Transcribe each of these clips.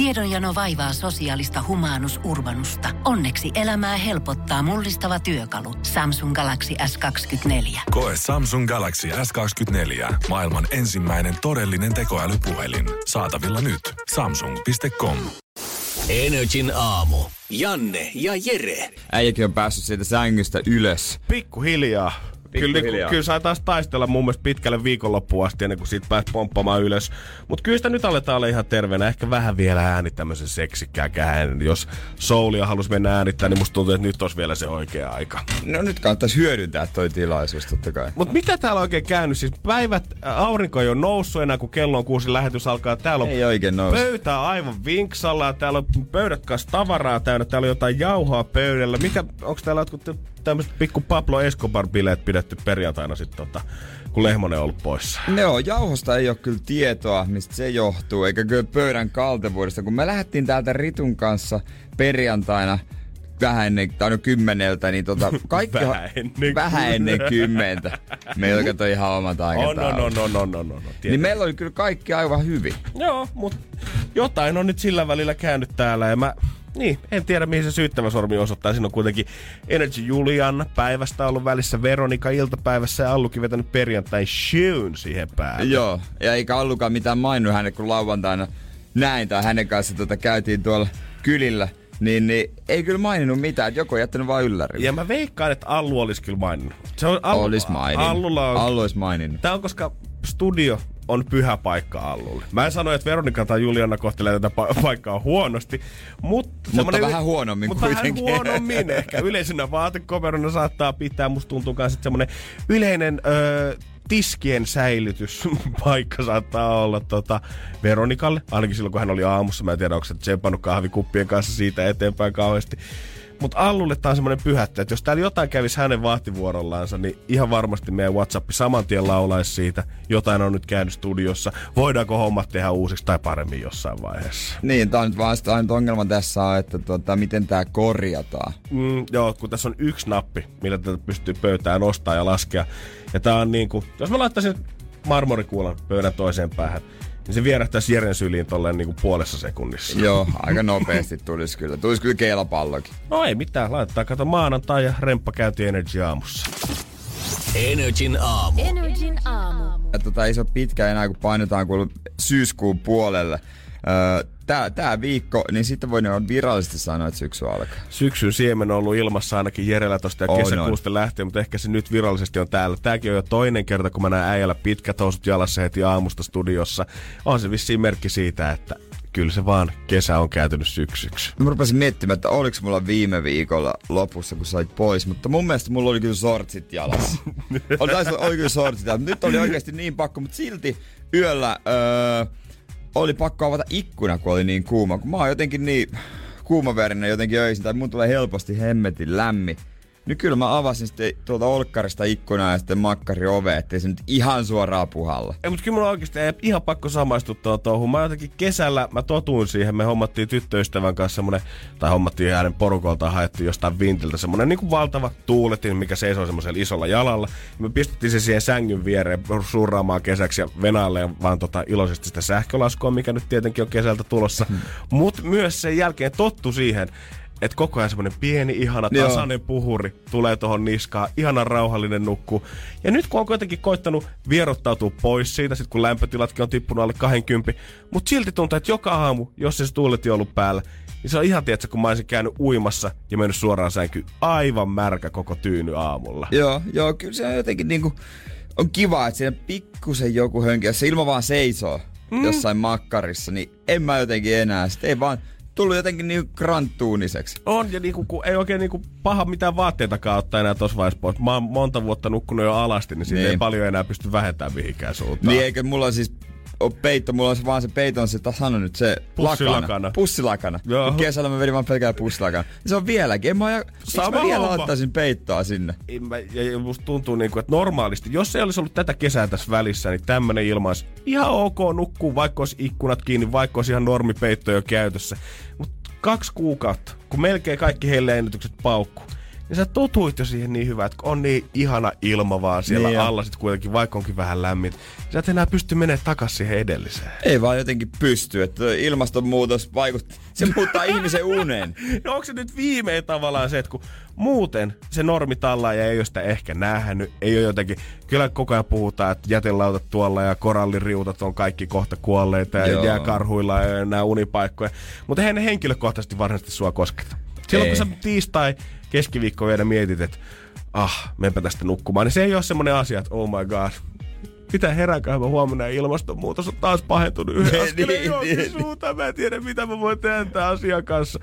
Tiedonjano vaivaa sosiaalista humanus urbanusta. Onneksi elämää helpottaa mullistava työkalu. Samsung Galaxy S24. Koe Samsung Galaxy S24. Maailman ensimmäinen todellinen tekoälypuhelin. Saatavilla nyt. Samsung.com. Energin aamu. Janne ja Jere. Äijäkin on päässyt siitä sängystä ylös. Pikkuhiljaa. Kyllä, niin, kyllä sai taas taistella mun mielestä pitkälle viikonloppuun asti ennen kuin siitä pääsi pomppamaan ylös. Mutta kyllä sitä nyt aletaan olla ihan terveenä. Ehkä vähän vielä ääni tämmöisen seksikkään kähän. Jos soulia halus mennä äänittää, niin musta tuntuu, että nyt olisi vielä se oikea aika. No nyt kannattaisi hyödyntää toi tilaisuus totta kai. Mutta mitä täällä oikein käynyt? Siis päivät, aurinko ei ole noussut enää, kun kello on kuusi lähetys alkaa. Täällä on ei oikein noussut. pöytä aivan vinksalla. Täällä on pöydät kanssa tavaraa täynnä. Täällä on jotain jauhoa pöydällä. Mikä, onko täällä jotkut tämmöiset pikku Pablo Escobar-bileet pidetty perjantaina sitten tota, kun Lehmonen on ollut poissa. Joo, jauhosta ei ole kyllä tietoa, mistä se johtuu, eikä kyllä pöydän kaltevuudesta. Kun me lähdettiin täältä Ritun kanssa perjantaina vähän ennen, tai no kymmeneltä, niin tota, kaikki vähän ennen, vähän ennen kymmentä. Meillä kato ihan omat aikataulut. On, on, on, on, on, on, on, Niin meillä oli kyllä kaikki aivan hyvin. Joo, mutta jotain on nyt sillä välillä käynyt täällä ja mä niin, en tiedä mihin se syyttävä sormi osoittaa. Siinä on kuitenkin Energy Julian päivästä ollut välissä, Veronika iltapäivässä ja Allukin vetänyt perjantai shown siihen päälle. Joo, ja eikä Allukaan mitään mainu hänen, kun lauantaina näin tai hänen kanssa tota, käytiin tuolla kylillä. Niin, niin ei kyllä maininnut mitään, että joku on jättänyt vain ylläri. Ja mä veikkaan, että Allu olisi kyllä maininnut. Se on, Allu, olis maininnut. Allulla on, Allu olisi maininnut. Tää on koska studio on pyhä paikka Allulle. Mä en sano, että Veronika tai Juliana kohtelee tätä pa- paikkaa huonosti, mutta... Mutta vähän huonommin mutta kuitenkin. vähän huonommin ehkä. Yleisenä vaatekoverona saattaa pitää, musta tuntuu myös semmonen yleinen öö, tiskien säilytyspaikka saattaa olla tota Veronikalle. Ainakin silloin, kun hän oli aamussa. Mä en tiedä, onko se tsempannut kahvikuppien kanssa siitä eteenpäin kauheasti. Mutta Allulle tää on semmoinen pyhättä, että jos täällä jotain kävisi hänen vahtivuorollaansa, niin ihan varmasti meidän WhatsApp saman tien laulaisi siitä. Jotain on nyt käynyt studiossa. Voidaanko hommat tehdä uusiksi tai paremmin jossain vaiheessa? Niin, tää on nyt vaan ainut ongelma tässä on, että tota, miten tämä korjataan. Mm, joo, kun tässä on yksi nappi, millä tätä pystyy pöytään nostaa ja laskea. Ja tää on niinku, jos mä laittaisin marmorikuulan pöydän toiseen päähän, niin se vierähtäisi Jeren syliin tolleen niinku puolessa sekunnissa. Joo, aika nopeasti tulisi kyllä. Tulisi kyllä keilapallokin. No ei mitään, laittaa kato maanantai ja remppa käynti Energy aamussa. Energin aamu. Energin aamu. Ja tota, ei se ole pitkä enää, kun painetaan kuulu syyskuun puolelle. Öö, tää, tää viikko, niin sitten voi virallisesti sanoa, että syksy alkaa. Syksyn siemen on ollut ilmassa ainakin Jerellä tosta ja kesäkuusta lähtien, mutta ehkä se nyt virallisesti on täällä. Tääkin on jo toinen kerta, kun mä näen äijällä pitkät housut jalassa heti aamusta studiossa. On se vissiin merkki siitä, että kyllä se vaan kesä on kääntynyt syksyksi. Mä rupesin miettimään, että oliko mulla viime viikolla lopussa, kun sait pois, mutta mun mielestä mulla oli kyllä sortsit jalassa. oli, oli kyllä sortsit jalassa. Nyt oli oikeasti niin pakko, mutta silti yöllä öö, oli pakko avata ikkuna, kun oli niin kuuma. Kun mä oon jotenkin niin kuumaverinen jotenkin öisin, tai mun tulee helposti hemmetin lämmin. Niin kyllä mä avasin sitten tuolta olkkarista ikkunaa ja sitten makkari ove, ettei se nyt ihan suoraan puhalla. Ei, mutta kyllä mulla oikeasti ei ihan pakko samaistuttaa tuohon. Mä jotenkin kesällä, mä totuin siihen, me hommattiin tyttöystävän kanssa semmonen, tai hommattiin hänen porukolta haettiin jostain vintiltä semmonen niin kuin valtava tuuletin, mikä seisoo semmoisella isolla jalalla. Ja me pistettiin se siihen sängyn viereen surraamaan kesäksi ja venaalle vaan tota iloisesti sitä sähkölaskua, mikä nyt tietenkin on kesältä tulossa. Hmm. Mutta myös sen jälkeen tottu siihen, että koko ajan semmoinen pieni, ihana, tasainen Joo. puhuri tulee tuohon niskaan, ihana rauhallinen nukku. Ja nyt kun on kuitenkin koittanut vierottautua pois siitä, sit kun lämpötilatkin on tippunut alle 20, mutta silti tuntuu, että joka aamu, jos se tuulet on ollut päällä, niin se on ihan tietysti, kun mä olisin käynyt uimassa ja mennyt suoraan sänkyyn. Aivan märkä koko tyyny aamulla. Joo, joo, kyllä se on jotenkin niinku, on kiva, että siinä pikkusen joku hönki, jos se ilma vaan seisoo mm. jossain makkarissa, niin en mä jotenkin enää, sit ei vaan tullut jotenkin niin granttuuniseksi. On, ja niinku, kun ei oikein niinku paha mitään vaatteitakaan ottaa enää tossa vaiheessa pois. Mä oon monta vuotta nukkunut jo alasti, niin siitä niin. ei paljon enää pysty vähentämään mihinkään suuntaan. Niin, eikö mulla siis ole peitto, mulla on se vaan se peiton, se sano nyt se pussilakana. Lakana. Pussilakana. Joo. Kesällä mä vedin vaan pelkää pussilakana. Se on vieläkin. En mä, ja, Sama mä vielä homma. ottaisin peittoa sinne? Mä, ja musta tuntuu niinku, että normaalisti, jos ei olisi ollut tätä kesää tässä välissä, niin tämmönen ilma olisi ihan ok nukkuu, vaikka olisi ikkunat kiinni, vaikka olisi ihan normipeitto jo käytössä. Mutta kaksi kuukautta, kun melkein kaikki heille ennätykset paukkuu niin sä totuit jo siihen niin hyvä, että on niin ihana ilma vaan siellä Niin alla sit kuitenkin, vaikka onkin vähän lämmin. Sä et enää pysty menemään takaisin siihen edelliseen. Ei vaan jotenkin pysty, että ilmastonmuutos vaikuttaa, se muuttaa ihmisen unen. No onko se nyt viimein tavallaan se, että kun muuten se normitallaaja ei ole sitä ehkä nähnyt, ei ole jotenkin, kyllä koko ajan puhutaan, että jätelautat tuolla ja koralliriutat on kaikki kohta kuolleita ja Joo. jääkarhuilla ja nämä unipaikkoja, mutta eihän ne henkilökohtaisesti varsinaisesti sua kosketa. Silloin Ei. kun sä tiistai keskiviikko vielä mietit, että ah, menpä tästä nukkumaan, niin se ei ole semmoinen asia, että oh my god, mitä herääkään mä huomenna ja ilmastonmuutos on taas pahentunut yhden Niin, askeleen niin, johonkin niin. suuntaan. Mä en tiedä, mitä mä voin tehdä tämän asian kanssa.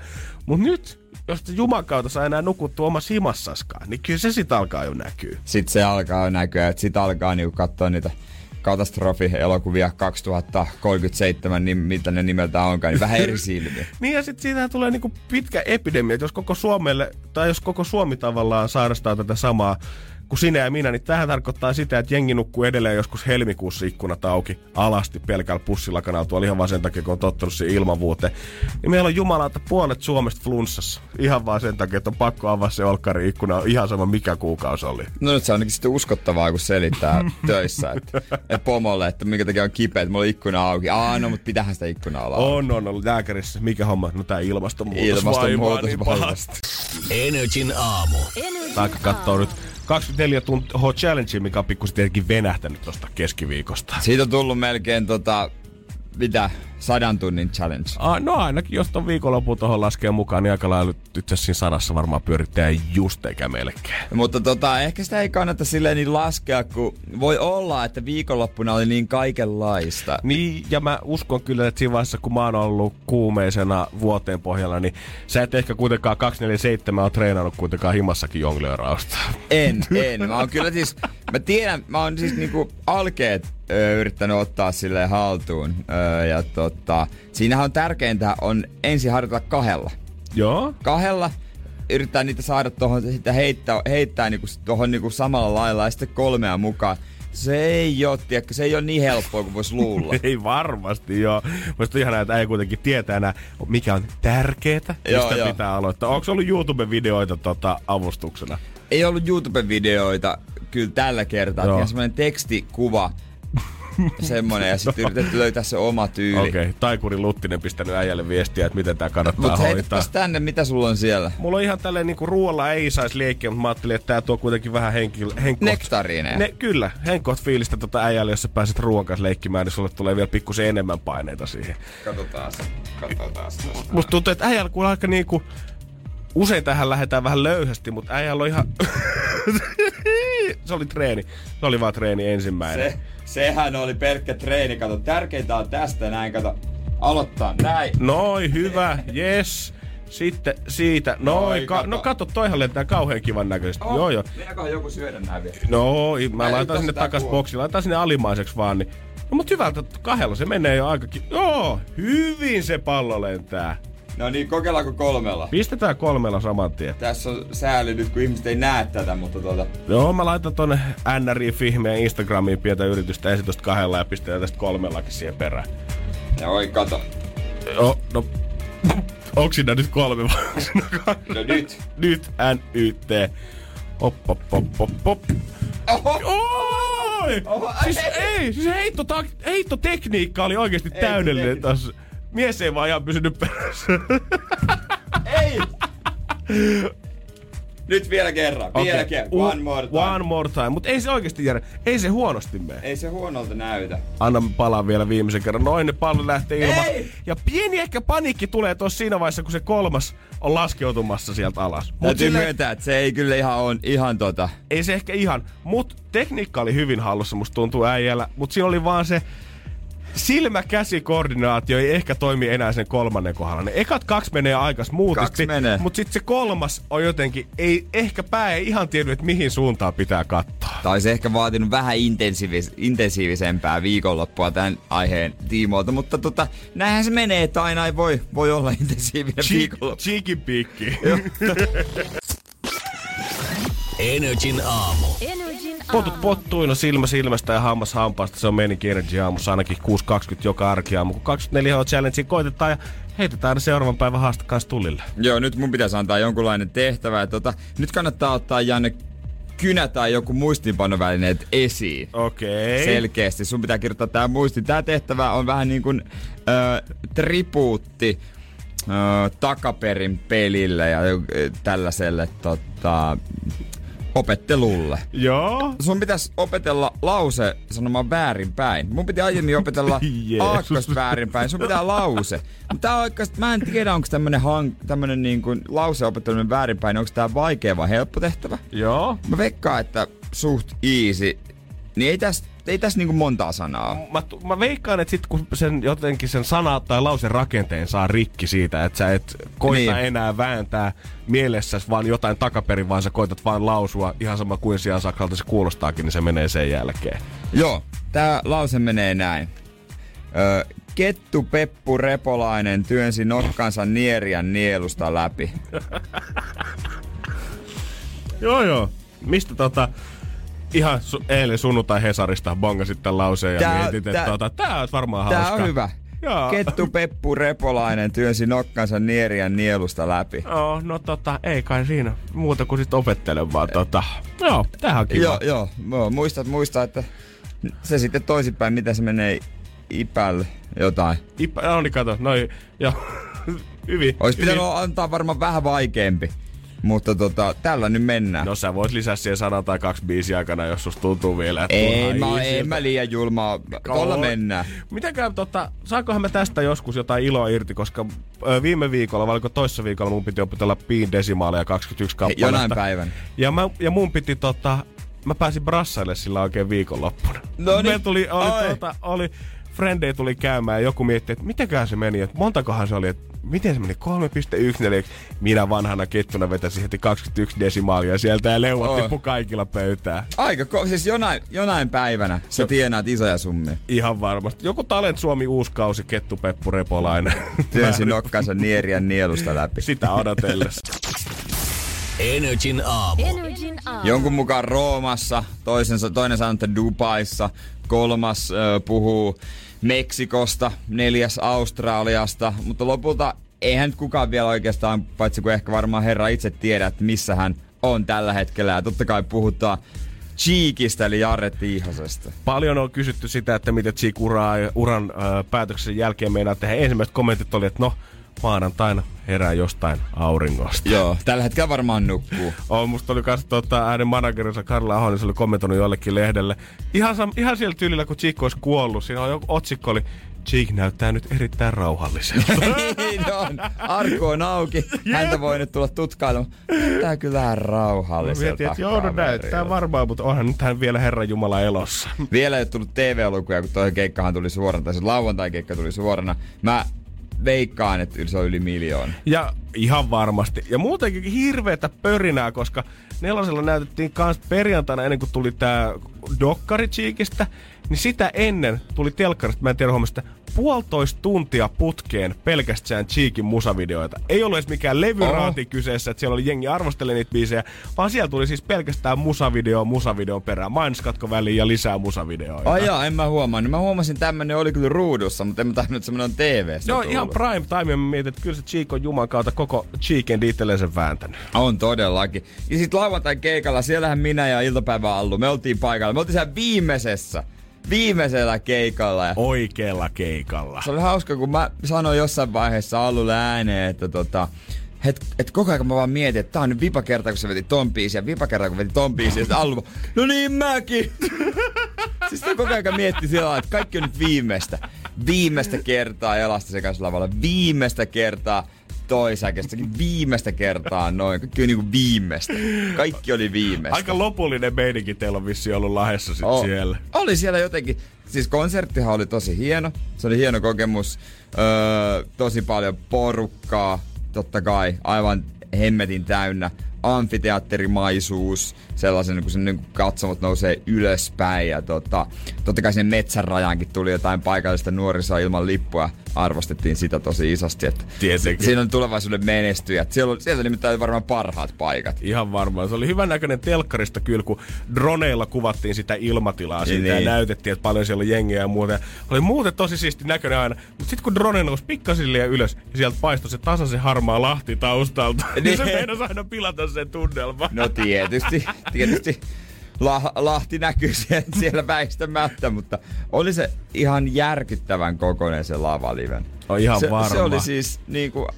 Mut nyt, jos te Juman kautta saa enää nukuttua omassa himassaskaan, niin kyllä se sit alkaa jo näkyy. Sitten se alkaa näkyä, että sitten alkaa niinku katsoa niitä katastrofi-elokuvia 2037, niin mitä ne nimeltä onkaan, niin vähän eri silmiä. Niin ja sitten siitä tulee niinku pitkä epidemia, että jos koko Suomelle, tai jos koko Suomi tavallaan sairastaa tätä samaa kuin sinä ja minä, niin tähän tarkoittaa sitä, että jengi nukkuu edelleen joskus helmikuussa ikkunat auki alasti pelkällä pussilakanalla tuolla ihan vaan sen takia, kun on tottunut siihen ilmavuuteen. Niin meillä on jumalauta puolet Suomesta flunssassa. Ihan vaan sen takia, että on pakko avaa se olkkari ikkuna ihan sama mikä kuukausi oli. No nyt se on ainakin sitten uskottavaa, kun selittää töissä, että, että pomolle, että minkä takia on kipeä, että mulla on ikkuna auki. Aa, no, mutta pitähän sitä ikkunaa olla auki. On, on ollut lääkärissä. Mikä homma? No tää ilmastonmuutos, Ilmastonmuutos vaivaa niin pahasti. Energin aamu. Taikka kattoo nyt 24 tuntia Challenge, mikä on pikkusen tietenkin venähtänyt tosta keskiviikosta. Siitä on tullut melkein tota, mitä, sadan tunnin challenge. Ah, no ainakin, jos ton viikonlopun tuohon laskee mukaan, niin aika lailla nyt siinä sadassa varmaan pyörittää just eikä melkein. Mutta tota, ehkä sitä ei kannata silleen niin laskea, kun voi olla, että viikonloppuna oli niin kaikenlaista. Niin, ja mä uskon kyllä, että siinä vaiheessa, kun mä oon ollut kuumeisena vuoteen pohjalla, niin sä et ehkä kuitenkaan 247 on treenannut kuitenkaan himassakin jonglöörausta. En, en. Mä oon kyllä siis, mä tiedän, mä oon siis niinku alkeet ö, yrittänyt ottaa sille haltuun. Ö, ja tota, siinähän on tärkeintä on ensin harjoitella kahdella. Joo. Kahdella yrittää niitä saada tuohon sitten heittää, heittää niinku, tuohon niinku samalla lailla ja sitten kolmea mukaan. Se ei tiedätkö, se ei ole niin helppoa kuin voisi luulla. Ei varmasti joo. Musta ihanaa, että ei kuitenkin tietää enää, mikä on tärkeetä, mistä Joo, joo. pitää aloittaa. Onko ollut YouTube-videoita tota, avustuksena? ei ollut YouTube-videoita kyllä tällä kertaa. Joo. Ihan semmoinen tekstikuva, semmonen, ja sitten yritetty löytää se oma tyyli. Okei, okay. Taikuri Luttinen pistänyt äijälle viestiä, että miten tää kannattaa Mutta hoitaa. heitäpäs tänne, mitä sulla on siellä? Mulla on ihan tälleen niinku ruoalla ei saisi leikkiä, mutta mä ajattelin, että tää tuo kuitenkin vähän henki, henkkoht, Nektariineja. ne, kyllä, henkkoht fiilistä tota äijälle, jos sä pääset ruoan kanssa leikkimään, niin sulle tulee vielä pikkusen enemmän paineita siihen. Katsotaan se. Katsotaan se. Musta tuntuu, että äijällä kuule aika niinku... Usein tähän lähdetään vähän löysästi, mutta äijällä on ihan... se oli treeni. Se oli vaan treeni ensimmäinen. Se, sehän oli pelkkä treeni. Kato, tärkeintä on tästä näin. Kato, aloittaa näin. Noin, hyvä, yes. Sitten siitä, noin, ka- kato. no kato, toihan lentää kauhean kivan näköisesti. Oh. Joo, joo. Meinakohan joku syödä nää vielä? No, mä Mä laitan sinne takas boksiin, laitan sinne alimaiseksi vaan, niin... No mut hyvältä kahdella, se menee jo aikakin. Joo, hyvin se pallo lentää. No niin, kokeillaanko kolmella? Pistetään kolmella saman tien. Tässä on sääli nyt, kun ihmiset ei näe tätä, mutta tota... Joo, mä laitan tonne NRI Fihmeen Instagramiin pientä yritystä ensin tosta kahdella ja pistetään tästä kolmellakin siihen perään. Ja oi, kato. Joo, no... Onks siinä nyt kolme vai onks siinä kaksi? No nyt. Nyt N-Y-T. Hop, hop, hop, hop, hop. Oho! Oi! Oho, Siis ei. siis heitto, heittotekniikka oli oikeesti Ei, täydellinen ei. Mies ei vaan ihan pysynyt perässä. Ei! Nyt vielä kerran. Vielä Okei. kerran. One more time. One more time. Mut ei se oikeesti Jere, ei se huonosti mene. Ei se huonolta näytä. Anna mä palaan vielä viimeisen kerran. Noin ne pallot lähtee ilmaan. Ja pieni ehkä paniikki tulee tuossa siinä vaiheessa, kun se kolmas on laskeutumassa sieltä alas. Mut Täytyy silleen- myöntää, että se ei kyllä ihan on ihan tota... ei se ehkä ihan, mut tekniikka oli hyvin hallussa, musta tuntuu äijällä, mut siinä oli vaan se silmä-käsi-koordinaatio ei ehkä toimi enää sen kolmannen kohdalla. Ne ekat kaksi menee aika smoothisti, Kaksi menee. mut sitten se kolmas on jotenkin, ei, ehkä pää ei ihan tiennyt, että mihin suuntaan pitää katsoa. Tai se ehkä vaatinut vähän intensiivis- intensiivisempää viikonloppua tämän aiheen tiimoilta, mutta tota, näinhän se menee, että aina ei voi, voi olla intensiivinen viikonloppu. Cheeky piikki. Energin aamu. Energin Potut pottuina silmä silmästä ja hammas hampaasta. Se on Meininki Energy aamussa ainakin 6.20 joka arkiaamu. Kun 24 challenge koitetaan ja heitetään seuraavan päivän haaste kanssa tulille. Joo, nyt mun pitäisi antaa jonkunlainen tehtävä. Tota, nyt kannattaa ottaa Janne kynä tai joku muistiinpanovälineet esiin. Okei. Okay. Selkeästi. Sun pitää kirjoittaa tää muisti. Tää tehtävä on vähän niin kuin äh, tribuutti äh, takaperin pelille ja äh, tällaiselle tota, opettelulle. Joo. Sun pitäisi opetella lause sanomaan väärinpäin. Mun piti aiemmin opetella aakkosta väärinpäin. Sun pitää lause. On oikeasti, mä en tiedä, onko tämmönen, hang, tämmönen niin kuin lauseopetteleminen väärinpäin, onko tää vaikea vai helppo tehtävä. Joo. Mä veikkaan, että suht easy. Niin ei tästä ei tässä niinku montaa sanaa. Mä, mä veikkaan, että sit kun sen jotenkin sen sana tai lause rakenteen saa rikki siitä, että sä et koita niin. enää vääntää mielessäsi vaan jotain takaperin, vaan sä koitat vaan lausua ihan sama kuin sijaan saksalta se kuulostaakin, niin se menee sen jälkeen. Joo, tää lause menee näin. Ö, kettu Peppu Repolainen työnsi nokkansa nieriän nielusta läpi. joo joo. Mistä tota, ihan su- eilen sunnuntai Hesarista bongasit tämän lauseen ja tää, mietit, että tota, tää on varmaan tää hauska. on hyvä. Joo. Kettu Peppu Repolainen työnsi nokkansa nieriän nielusta läpi. Joo, no tota, ei kai siinä muuta kuin sit opettelemaan. Tota, joo, tähän on kiva. Joo, joo. No, muistat, muistat, että se sitten toisinpäin, mitä se menee ipälle jotain. Ipä, no niin kato, noin, joo. hyvin. Olisi hyvin. pitänyt antaa varmaan vähän vaikeampi. Mutta tota, tällä nyt mennään. No sä voit lisää siihen sana tai kaksi biisiä aikana, jos susta tuntuu vielä, että Ei, mä, en mä liian julmaa. Tuolla mennään. Mitenkään, tota, saankohan me tästä joskus jotain iloa irti, koska ö, viime viikolla, vai oliko toissa viikolla, mun piti opetella piin desimaaleja 21 kappaletta. Jonain päivän. Ja, mä, ja mun piti tota, mä pääsin brassaille sillä oikein viikonloppuna. No niin. tuli, oli, tota, oli, Frendei tuli käymään ja joku mietti, että mitenkään se meni, että montakohan se oli, että miten se meni, 3.1, minä vanhana kettuna vetäisin heti 21 desimaalia sieltä ja leuat oh. tippu kaikilla pöytää. Aika, ko- siis jonain, jonain päivänä sä tienaat isoja summia. Ihan varmasti. Joku Talent Suomi uuskausi, Kettu Peppu Repolainen. Työnsi nokkansa nieriän nielusta läpi. Sitä odotellessa. Energin aamu. Energin aamu. Jonkun mukaan Roomassa, toisensa, toinen sanoo, että Dubaissa, kolmas ö, puhuu Meksikosta, neljäs Australiasta, mutta lopulta eihän nyt kukaan vielä oikeastaan, paitsi kuin ehkä varmaan herra itse tiedä, että missä hän on tällä hetkellä. Ja totta kai puhutaan Cheekistä eli Jarre Tiihasesta. Paljon on kysytty sitä, että mitä Cheek uraa, uran äh, päätöksen jälkeen meinaa tehdä. Ensimmäiset kommentit oli, että no, maanantaina herää jostain auringosta. Joo, tällä hetkellä varmaan nukkuu. on, musta oli kanssa tota, hänen managerinsa Karla Ahonen, se oli kommentoinut jollekin lehdelle. Ihan, sam, ihan siellä tyylillä, kun Cheek olisi kuollut. Siinä on joku otsikko oli, Cheek näyttää nyt erittäin rauhalliselta. niin on. Arku on auki. Häntä voi nyt tulla tutkailemaan. Näyttää kyllä vähän rauhalliselta. Mietin, että joo, no näyttää varmaan, mutta onhan nyt hän vielä Herran Jumala elossa. Vielä ei ole tullut TV-lukuja, kun toi keikkahan tuli suorana, tai se lauantai-keikka tuli suorana. Mä veikkaan, että se on yli miljoona. Ja ihan varmasti. Ja muutenkin hirveätä pörinää, koska nelosella näytettiin kans perjantaina ennen kuin tuli tää dokkari Cheekistä, niin sitä ennen tuli telkkarista, mä en tiedä huomasta, puolitoista tuntia putkeen pelkästään Cheekin musavideoita. Ei ollut edes mikään levyraati oh. kyseessä, että siellä oli jengi arvosteli niitä biisejä, vaan siellä tuli siis pelkästään musavideo musavideon perään. Mainoskatko väliin ja lisää musavideoita. Ai jaa, en mä huomannut. Mä huomasin tämmönen oli kyllä ruudussa, mutta en mä tajunnut, että semmonen on tv Joo, ihan prime time. Mä mietin, että kyllä se Cheek on juman kautta koko Cheeken itselleen vääntänyt. On todellakin. Ja sit lauantai keikalla, siellähän minä ja iltapäivä Allu, me oltiin paikalla. Me oltiin siellä viimeisessä viimeisellä keikalla. Ja Oikealla keikalla. Se oli hauska, kun mä sanoin jossain vaiheessa Allulle ääneen, että tota, et, et koko ajan mä vaan mietin, että tää on nyt vipa kerta, kun se veti ton biisin, ja vipa kerta, kun veti ton biisin, ja sitten no niin mäkin! siis se koko ajan mietti sillä että kaikki on nyt viimeistä. Viimeistä kertaa Elasta sekä lavalla. Viimeistä kertaa toisäkestä. Viimeistä kertaa noin. Kaikki oli niinku viimeistä. Kaikki oli viimeistä. Aika lopullinen meininki teillä on vissi ollut lahessa sit O- siellä. Oli siellä jotenkin. Siis konserttihan oli tosi hieno. Se oli hieno kokemus. Öö, tosi paljon porukkaa. Totta kai. Aivan hemmetin täynnä. Amfiteatterimaisuus. Sellaisen, kun sen niin katsomot nousee ylöspäin. Ja tota, totta kai sinne metsän rajaankin tuli jotain paikallista nuorisoa ilman lippua. arvostettiin sitä tosi isosti. Että Tietenkin. Siinä on tulevaisuuden menestyjät. Siellä sieltä nimittäin varmaan parhaat paikat. Ihan varmaan. Se oli hyvän näköinen telkkarista kyllä, kun droneilla kuvattiin sitä ilmatilaa siitä niin. ja näytettiin, että paljon siellä on jengiä ja muuta. Ja oli muuten tosi siisti näköinen aina. Mutta sitten kun drone nousi pikkasilleen ylös ja sieltä paistoi se tasaisen harmaa lahti taustalta, niin, niin se meinasi aina pilata sen tunnelma. No tietysti, tietysti. La- Lahti näkyy siellä, siellä väistämättä, mutta oli se ihan järkyttävän kokoinen se lavaliven. On ihan se, varma. se oli siis niinku,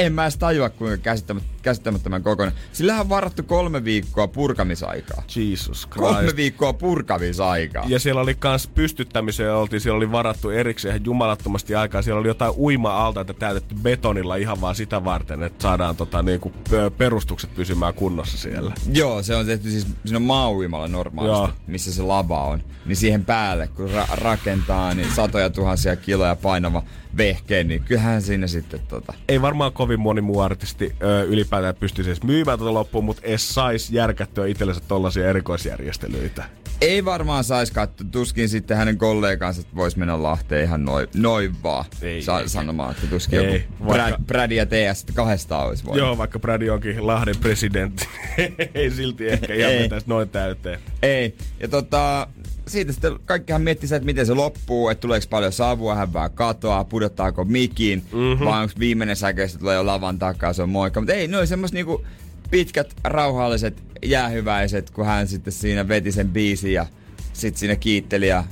en mä edes tajua kuinka käsittämät, käsittämättömän kokoinen. Sillähän on varattu kolme viikkoa purkamisaikaa. Jesus Christ. Kolme viikkoa purkamisaikaa. Ja siellä oli kans pystyttämiseen oltiin, siellä oli varattu erikseen ihan jumalattomasti aikaa. Siellä oli jotain uima-altaita täytetty betonilla ihan vaan sitä varten, että saadaan tota, niinku, perustukset pysymään kunnossa siellä. Joo, se on tehty siis, siinä on maauimalla normaalisti, Joo. missä se lava on. Niin siihen päälle, kun ra- rakentaa, niin satoja tuhansia kiloja painava vehkeen, niin kyllähän siinä sitten tota... Ei varmaan kovin moni muu artisti ö, ylipäätään pystyisi edes myymään tuota loppuun, mutta edes sais järkättyä itsellensä tollasia erikoisjärjestelyitä. Ei varmaan saisi katsoa. Tuskin sitten hänen kollegansa voisi mennä Lahteen ihan noin, noin vaan ei, Sa- ei, sanomaan, että tuskin ei, joku vaikka... Brad, ja TS kahdestaan olisi voinut. Joo, vaikka Brad onkin Lahden presidentti. ei silti ehkä ihan noin täyteen. Ei. Ja tota, siitä sitten kaikkihan miettii että miten se loppuu, että tuleeko paljon savua, hän vähän katoa, pudottaako mikin, mm-hmm. vai onko viimeinen säke, tulee jo lavan takaa, se on moikka. Mutta ei, ne oli semmoista niinku pitkät, rauhalliset, jäähyväiset, kun hän sitten siinä veti sen biisin ja sitten siinä kiitteli ja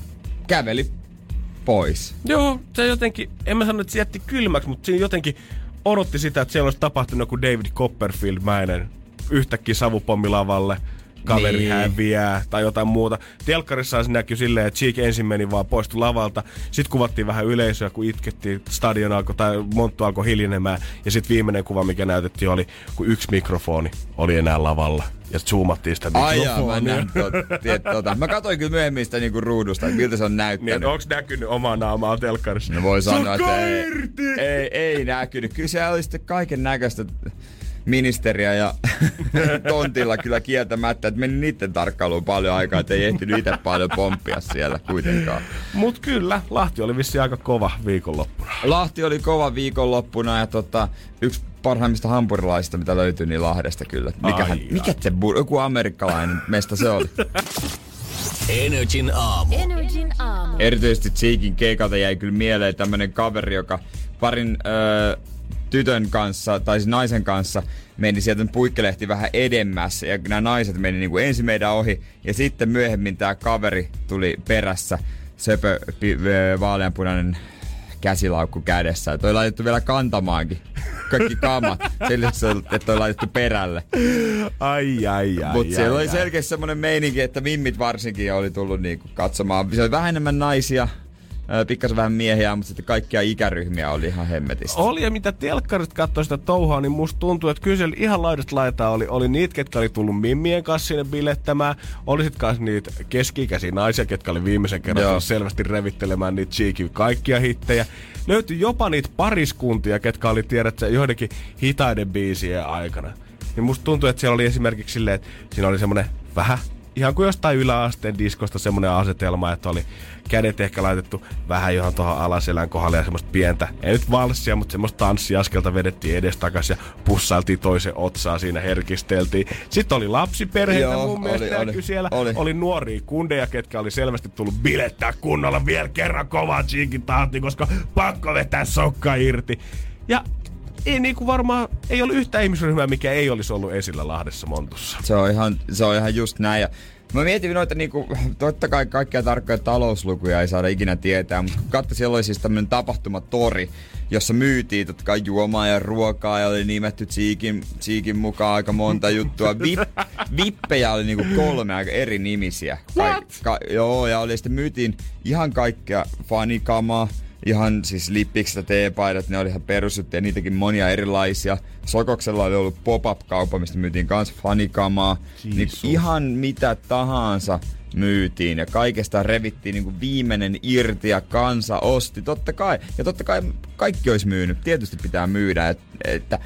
käveli pois. Joo, se jotenkin, en mä sano, että se jätti kylmäksi, mutta siinä jotenkin odotti sitä, että siellä olisi tapahtunut joku David Copperfield-mäinen yhtäkkiä savupommilavalle kaveri niin. häviää tai jotain muuta. Telkkarissa se näkyy silleen, että Cheek ensin meni vaan poistu lavalta. Sitten kuvattiin vähän yleisöä, kun itkettiin, stadion alkoi tai Monttu alkoi hiljenemään. Ja sitten viimeinen kuva, mikä näytettiin, oli, kun yksi mikrofoni oli enää lavalla ja zoomattiin sitä mikrofonia. Ai mä, tota. mä katsoin kyllä myöhemmin sitä niinku ruudusta, että miltä se on näyttänyt. Niin, onks näkynyt omaa naamaa telkkarissa? No voi sanoa, että ei, ei, ei näkynyt. Kyllä se oli sitten kaiken näköistä ministeriä ja tontilla kyllä kieltämättä, että meni niiden tarkkailuun paljon aikaa, että ei ehtinyt itse paljon pomppia siellä kuitenkaan. Mut kyllä, Lahti oli vissi aika kova viikonloppuna. Lahti oli kova viikonloppuna ja tota, yksi parhaimmista hampurilaisista, mitä löytyy niin Lahdesta kyllä. Mikähän, mikä se, joku amerikkalainen mesta se oli. Energin aamu. Energin aamu. Erityisesti Cheekin keikalta jäi kyllä mieleen tämmönen kaveri, joka parin öö, tytön kanssa, tai siis naisen kanssa, meni sieltä puikkelehti vähän edemmässä ja nämä naiset meni niin kuin ensin meidän ohi ja sitten myöhemmin tämä kaveri tuli perässä, söpö vaaleanpunainen käsilaukku kädessä. Ja toi laitettu vielä kantamaankin. Kaikki kamat. Sen että toi laitettu perälle. Ai, ai, ai. Mutta siellä ai, oli selkeästi semmonen meininki, että mimmit varsinkin oli tullut niinku katsomaan. Se oli vähän enemmän naisia, pikkasen vähän miehiä, mutta sitten kaikkia ikäryhmiä oli ihan hemmetistä. Oli, ja mitä telkkarit katsoi sitä touhaa, niin musta tuntuu, että kyllä ihan laidasta laitaa oli, oli niitä, ketkä oli tullut mimmien kanssa sinne bilettämään. Oli sit kanssa niitä keski-ikäisiä naisia, ketkä oli viimeisen kerran selvästi revittelemään niitä cheeky kaikkia hittejä. Löytyi jopa niitä pariskuntia, ketkä oli tiedätkö, joidenkin hitaiden biisien aikana. Niin musta tuntuu, että siellä oli esimerkiksi silleen, että siinä oli semmonen vähän ihan kuin jostain yläasteen diskosta semmoinen asetelma, että oli kädet ehkä laitettu vähän johon tuohon alaselän kohdalle ja semmoista pientä, ei nyt valssia, mutta semmoista tanssiaskelta vedettiin edestakas ja pussailtiin toisen otsaa siinä herkisteltiin. Sitten oli lapsiperheitä Joo, mun mielestä oli, oli, siellä. Oli. oli nuoria kundeja, ketkä oli selvästi tullut bilettää kunnolla vielä kerran kovaa cheekin tahti, koska pakko vetää sokka irti. Ja ei niinku varmaan, ei ollut yhtä ihmisryhmää, mikä ei olisi ollut esillä Lahdessa Montussa. Se on ihan, se on ihan just näin. Ja Mä mietin noita niinku, totta kai kaikkia tarkkoja talouslukuja ei saada ikinä tietää, mutta kun katso, siellä oli siis tämmönen tapahtumatori, jossa myytiin totta kai juomaa ja ruokaa ja oli nimetty Tsiikin, Tsiikin mukaan aika monta juttua. Vip, vippejä oli niinku kolme aika eri nimisiä. Ka, ka, joo, ja oli sitten myytiin ihan kaikkea fanikamaa, ihan siis lippikset ja teepaidat, ne oli ihan perusjuttuja, niitäkin monia erilaisia. Sokoksella oli ollut pop-up-kauppa, mistä myytiin kans fanikamaa. Niin ihan mitä tahansa myytiin ja kaikesta revittiin niin kuin viimeinen irti ja kansa osti. Totta kai. Ja totta kai kaikki olisi myynyt. Tietysti pitää myydä. Et, että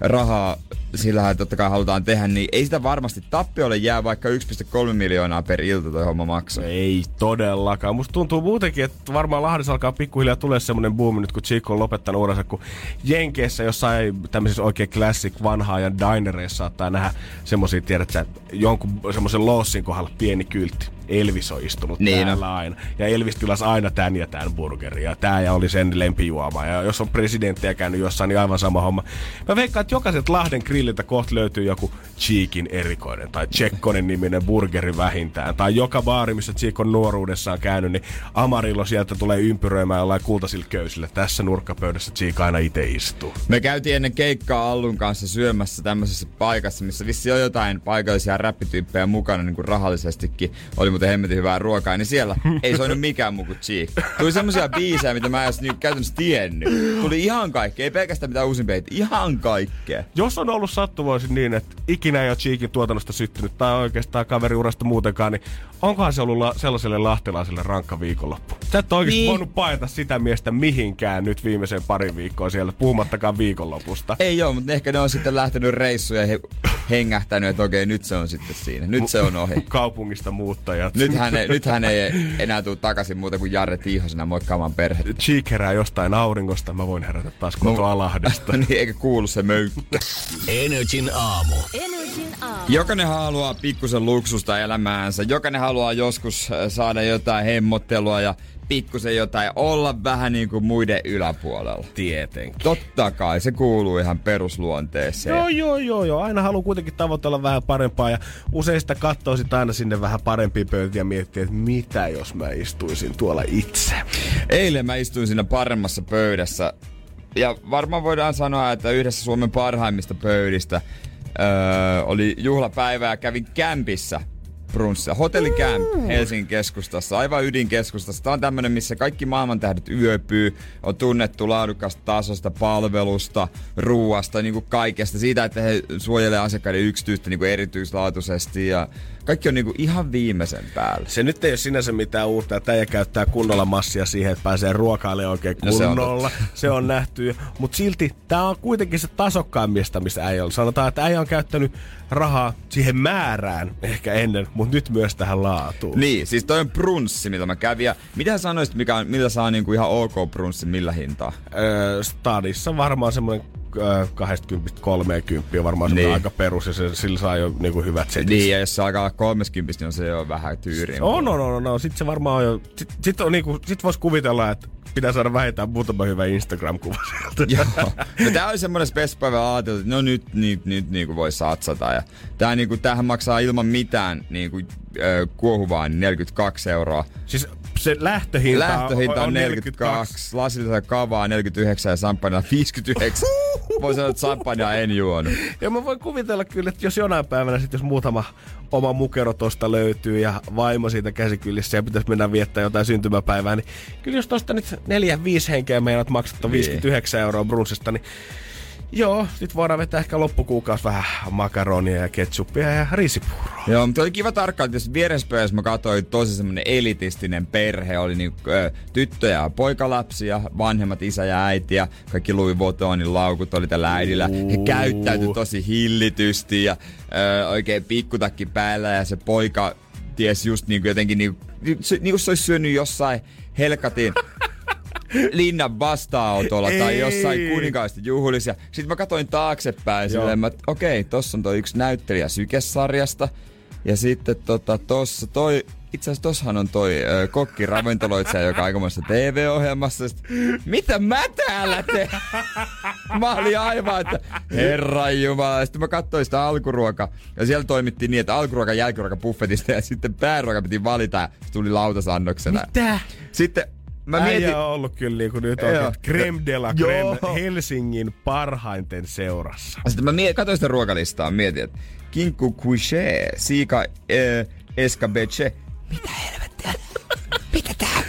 rahaa sillä totta kai halutaan tehdä, niin ei sitä varmasti tappiolle jää vaikka 1,3 miljoonaa per ilta toi homma maksaa. Ei todellakaan. Musta tuntuu muutenkin, että varmaan Lahdessa alkaa pikkuhiljaa tulee semmonen buumi nyt, kun Chico on lopettanut uransa, kun Jenkeissä jossain tämmöisissä oikein classic vanha ajan dinereissa saattaa nähdä semmosia, tiedät sä, jonkun semmoisen lossin kohdalla pieni kyltti. Elvis on istunut niin täällä no. aina. Ja Elvis tilasi aina tän ja tän burgerin. Ja tää ja oli sen lempijuoma. Ja jos on presidenttiä käynyt jossain, niin aivan sama homma. Mä veikkaan, että jokaiset Lahden grilliltä kohta löytyy joku Cheekin erikoinen tai Tsekkonen niminen burgeri vähintään. Tai joka baari, missä Cheek on nuoruudessaan käynyt, niin Amarillo sieltä tulee ympyröimään jollain kultasilla köysillä. Tässä nurkkapöydässä Cheek aina itse istuu. Me käytiin ennen keikkaa Allun kanssa syömässä tämmöisessä paikassa, missä vissi on jotain paikallisia räppityyppejä mukana niin kuin rahallisestikin. Oli muuten hemmetin hyvää ruokaa, niin siellä ei soinut mikään muu kuin Cheek. Tuli semmoisia biisejä, mitä mä en edes niin käytännössä tiennyt. Tuli ihan kaikkea, ei pelkästään mitään uusimpia, ihan kaikkea. Jos on ollut sattuvoisin niin, että ikinä ei ole Cheekin tuotannosta syttynyt tai oikeastaan kaveriurasta muutenkaan, niin onkohan se ollut la- sellaiselle lahtelaiselle rankka viikonloppu? Sä et oikeasti niin. voinut paeta sitä miestä mihinkään nyt viimeisen parin viikkoa siellä, puhumattakaan viikonlopusta. Ei joo, mutta ehkä ne on sitten lähtenyt reissuja ja he, hengähtänyt, että okei, nyt se on sitten siinä. Nyt se on ohi. Kaupungista muuttajat. Nyt hän ei, nyt hän ei enää tule takaisin muuta kuin Jarre Tiihosena moikkaamaan perhettä. Cheek herää jostain auringosta, mä voin herätä taas kotoa Lahdesta. niin, eikä kuulu se möykkä. Energin aamu. Energin aamu. Jokainen haluaa pikkusen luksusta elämäänsä. Jokainen haluaa joskus äh, saada jotain hemmottelua ja pikkusen jotain, olla vähän niin kuin muiden yläpuolella. Tietenkin. Totta kai, se kuuluu ihan perusluonteeseen. Joo, joo, joo, joo. Aina haluaa kuitenkin tavoitella vähän parempaa ja usein sitä katsoo sitä aina sinne vähän parempi pöytiä ja miettii, että mitä jos mä istuisin tuolla itse. Eilen mä istuin siinä paremmassa pöydässä ja varmaan voidaan sanoa, että yhdessä Suomen parhaimmista pöydistä öö, oli juhlapäivä ja kävin kämpissä brunssa. Hotelli Camp Helsingin keskustassa, aivan ydinkeskustassa. Tämä on tämmönen, missä kaikki maailman tähdet yöpyy. On tunnettu laadukasta tasosta, palvelusta, ruuasta, niin kuin kaikesta. Siitä, että he suojelevat asiakkaiden yksityistä niin kuin erityislaatuisesti ja kaikki on niinku ihan viimeisen päällä. Se nyt ei ole sinänsä mitään uutta, että äijä käyttää kunnolla massia siihen, että pääsee ruokailemaan oikein kunnolla. No se, on se on nähty. Mutta silti tämä on kuitenkin se tasokkain mistä, mistä äijä on. Sanotaan, että äijä on käyttänyt rahaa siihen määrään ehkä ennen, mutta nyt myös tähän laatuun. Niin, siis toi on brunssi, mitä mä kävin. Ja mitä sanoisit, mikä on, millä saa niinku ihan ok brunssi, millä hintaa? Öö, stadissa varmaan semmoinen 20-30 on varmaan niin. aika perus ja se, sillä saa jo niinku hyvät setit. Niin, ja jos se alkaa 30, niin on se jo vähän tyyriin. On, no, no, no, no. Sitten se varmaan on jo... Sitten sit, on niinku, sit vois kuvitella, että pitää saada vähintään muutama hyvä Instagram-kuva sieltä. Joo. No tää oli semmonen spespäivä ajateltu, että no nyt, nyt, nyt niinku voi satsata. Ja tää niinku, tämähän maksaa ilman mitään niinku, äh, kuohuvaa niin 42 euroa. Siis se lähtöhinta, lähtöhinta on, on 42, 42. lasillista kavaa 49 ja sampania 59. Voi sanoa, että sampania en juonut. Ja mä voin kuvitella kyllä, että jos jonain päivänä sit jos muutama oma mukero tosta löytyy ja vaimo siitä käsikyllissä ja pitäisi mennä viettää jotain syntymäpäivää, niin kyllä jos tosta nyt neljä, viisi henkeä meidät maksettu 59 niin. euroa brunssista, niin Joo, sit voidaan vetää ehkä loppukuukausi vähän makaronia ja ketsuppia ja riisipuuroa. Joo, mutta oli kiva tarkkaan, että vierespöydässä mä katsoin tosi semmonen elitistinen perhe. Oli niinku, ö, tyttöjä ja poikalapsia, vanhemmat isä ja äiti ja kaikki Louis Vuittonin laukut oli tällä äidillä. He käyttäytyi tosi hillitysti ja ö, oikein pikkutakki päällä ja se poika ties just niinku jotenkin niinku, niinku se olisi syönyt jossain helkatin linnan vasta-autolla tai jossain kuninkaista juhlissa. Sitten mä katsoin taaksepäin silleen, että okei, okay, tossa on toi yksi näyttelijä Sykesarjasta. Ja sitten tota, tossa toi itse asiassa tossahan on toi ö, kokki ravintoloitsija, joka aikamoisessa TV-ohjelmassa. Mitä mä täällä teen? mä olin aivan, että herran jumala. Sitten mä katsoin sitä alkuruoka ja siellä toimittiin niin, että alkuruoka jälkiruoka buffetista ja sitten pääruoka piti valita se tuli lautasannoksena. Mitä? Sitten Mä mietin... Äijä on ollut kyllä niinku nyt oikein creme de la creme Helsingin parhainten seurassa. Sitten mä mietin, katsoin sitä ruokalistaa, mietin, että kinkku couché, siika äh, escabeche. Mitä helvettiä? Mitä tää?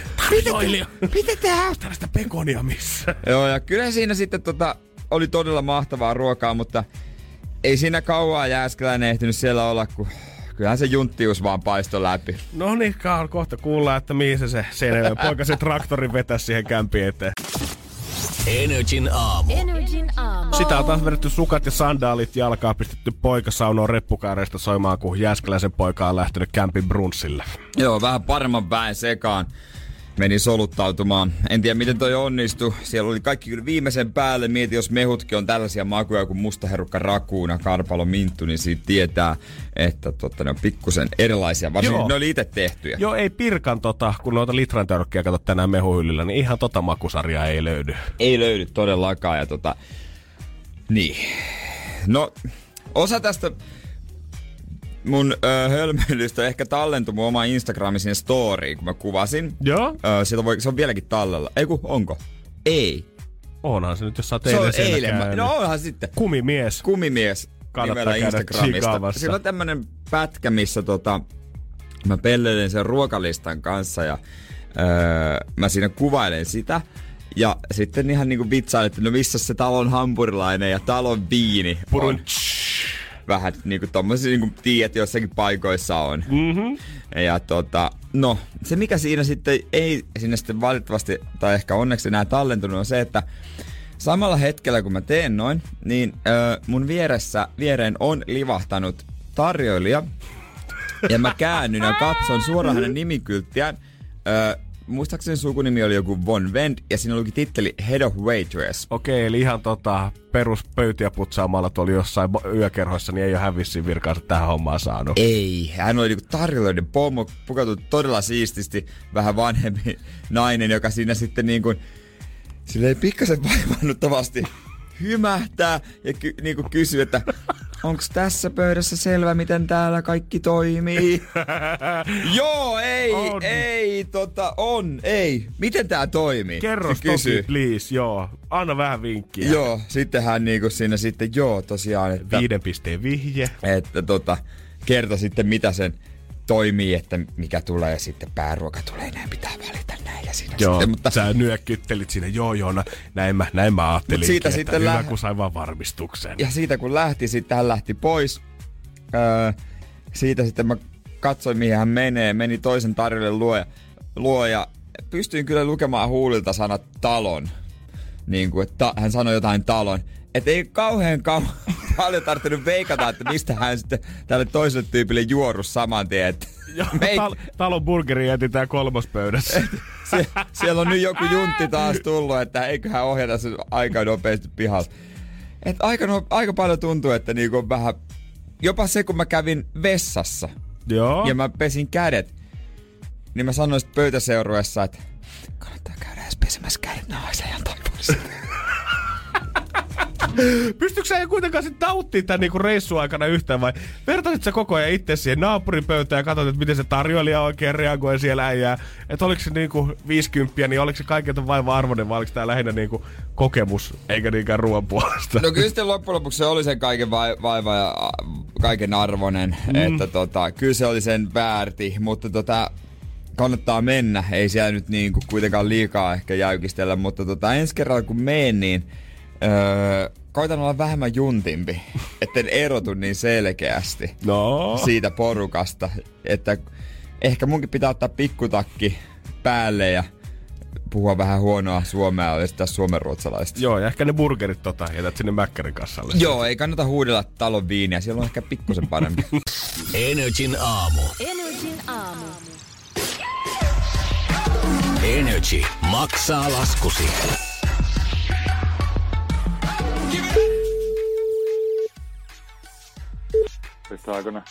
Tää? Mitä tää? Tällaista pekonia missä. Joo, ja kyllä siinä sitten tota, oli todella mahtavaa ruokaa, mutta ei siinä kauaa Jääskeläinen ehtinyt siellä olla, kun kyllähän se junttius vaan paisto läpi. No niin, kohta kuullaan, että mihin se se senelle poika se traktori vetäisi siihen kämpiin eteen. Energin aamu. Energin aamu. Sitä on taas vedetty sukat ja sandaalit jalkaa, pistetty poika saunoon reppukaareista soimaan, kun Jääskeläisen poika on lähtenyt kämpin brunssille. Joo, vähän paremman väen sekaan meni soluttautumaan. En tiedä, miten toi onnistui. Siellä oli kaikki kyllä viimeisen päälle. Mieti, jos mehutkin on tällaisia makuja kuin mustaherukka rakuuna, karpalo minttu, niin siitä tietää, että totta, ne on pikkusen erilaisia. Varsinkin Joo. ne oli itse tehtyjä. Joo, ei pirkan tota, kun noita litran törkkiä katsot tänään mehuhyllillä, niin ihan tota makusarjaa ei löydy. Ei löydy todellakaan. Ja tota, niin. No, osa tästä mun ö, hölmöilystä ehkä tallentui mun oma Instagramin sinne storyin, kun mä kuvasin. Joo? Ö, sieltä voi, se on vieläkin tallella. Ei kun, onko? Ei. Onhan se nyt, jos sä oot Se on eilen eilen. Mä, no onhan sitten. Kumimies. Kumimies Kannattaa käydä Instagramista. Sillä on tämmönen pätkä, missä tota, mä pelleilen sen ruokalistan kanssa ja öö, mä siinä kuvailen sitä. Ja sitten ihan niinku vitsailen, että no missä se talon hampurilainen ja talon viini Purun on. Vähän niinku tommosia niinku tiedät, jossakin paikoissa on. Mm-hmm. Ja tota, no, se mikä siinä sitten ei sinne sitten valitettavasti, tai ehkä onneksi enää tallentunut, on se, että samalla hetkellä kun mä teen noin, niin ö, mun vieressä, viereen on livahtanut tarjoilija. Ja mä käännyn ja katson suoraan hänen nimikylttiään. Ö, muistaakseni sukunimi oli joku Von Vend, ja siinä oli titteli Head of Waitress. Okei, eli ihan tota peruspöytiä putsaamalla tuolla jossain yökerhoissa, niin ei ole hävissiin virkaansa tähän hommaan saanut. Ei, hän oli niinku tarjoilijoiden pomo, pukeutunut todella siististi, vähän vanhempi nainen, joka siinä sitten niinku, silleen pikkasen vaivannuttavasti hymähtää ja ky, niinku kysyy, että onko tässä pöydässä selvä, miten täällä kaikki toimii? Joo, ei, On. ei, tota, on, ei. Miten tää toimii? Kerro toki, please, joo. Anna vähän vinkkiä. Joo, sitten hän niinku siinä sitten, joo, tosiaan, että Viiden pisteen vihje. että tota, kertoi sitten mitä sen toimii, että mikä tulee ja sitten pääruoka tulee, näin pitää valita näin ja siinä Joo, sitten, mutta sä nyökkyttelit siinä, joo joo, no, näin mä, näin mä ajattelin, siitä että sitten hyvä lä- kun sain vaan varmistuksen. ja siitä kun lähti, sitten hän lähti pois. Öö, siitä sitten mä katsoin, mihin hän menee, meni toisen tarjolle luo ja, luo ja pystyin kyllä lukemaan huulilta sanat talon. Niin kuin, että hän sanoi jotain talon. Että ei kauhean kauan paljon tarvinnut veikata, että mistä hän sitten tälle toiselle tyypille juorus saman tien. Että Joo, me ei- tal- talon burgeri jätetään kolmospöydässä. Sie- siellä on nyt joku juntti taas tullut, että eiköhän ohjata se aika nopeasti pihalle. Et aika, no, aika paljon tuntuu, että niinku on vähän... Jopa se, kun mä kävin vessassa joo. ja mä pesin kädet, niin mä sanoin sitten pöytäseurueessa, että kannattaa käydä edes pesemässä kädet ja taivaallista. Pystytkö sä kuitenkaan sitten nauttimaan tämän niinku reissun aikana yhtään vai vertaisit sä koko ajan itse siihen naapurin pöytään ja katsot, että miten se tarjoilija oikein reagoi siellä äijää. Että oliko se niinku 50, niin oliko se kaikilta vaiva arvoinen vai oliko tää lähinnä niinku kokemus eikä niinkään ruoan puolesta? No kyllä sitten loppujen lopuksi se oli sen kaiken vai- vaiva ja kaiken arvoinen, mm. että tota, kyllä se oli sen väärti, mutta tota, kannattaa mennä. Ei siellä nyt niin kuin kuitenkaan liikaa ehkä jäykistellä, mutta tota, ensi kerralla kun menen, niin öö, koitan olla vähemmän juntimpi, etten erotu niin selkeästi No. siitä porukasta, että ehkä munkin pitää ottaa pikkutakki päälle ja puhua vähän huonoa suomea ja sitä suomenruotsalaista. Joo, ja ehkä ne burgerit tota, jätät sinne Mäkkärin kassalle. Joo, ei kannata huudella talon viiniä, siellä on ehkä pikkusen parempi. Energin aamu. Energin aamu. Energy maksaa laskusi. Saakona.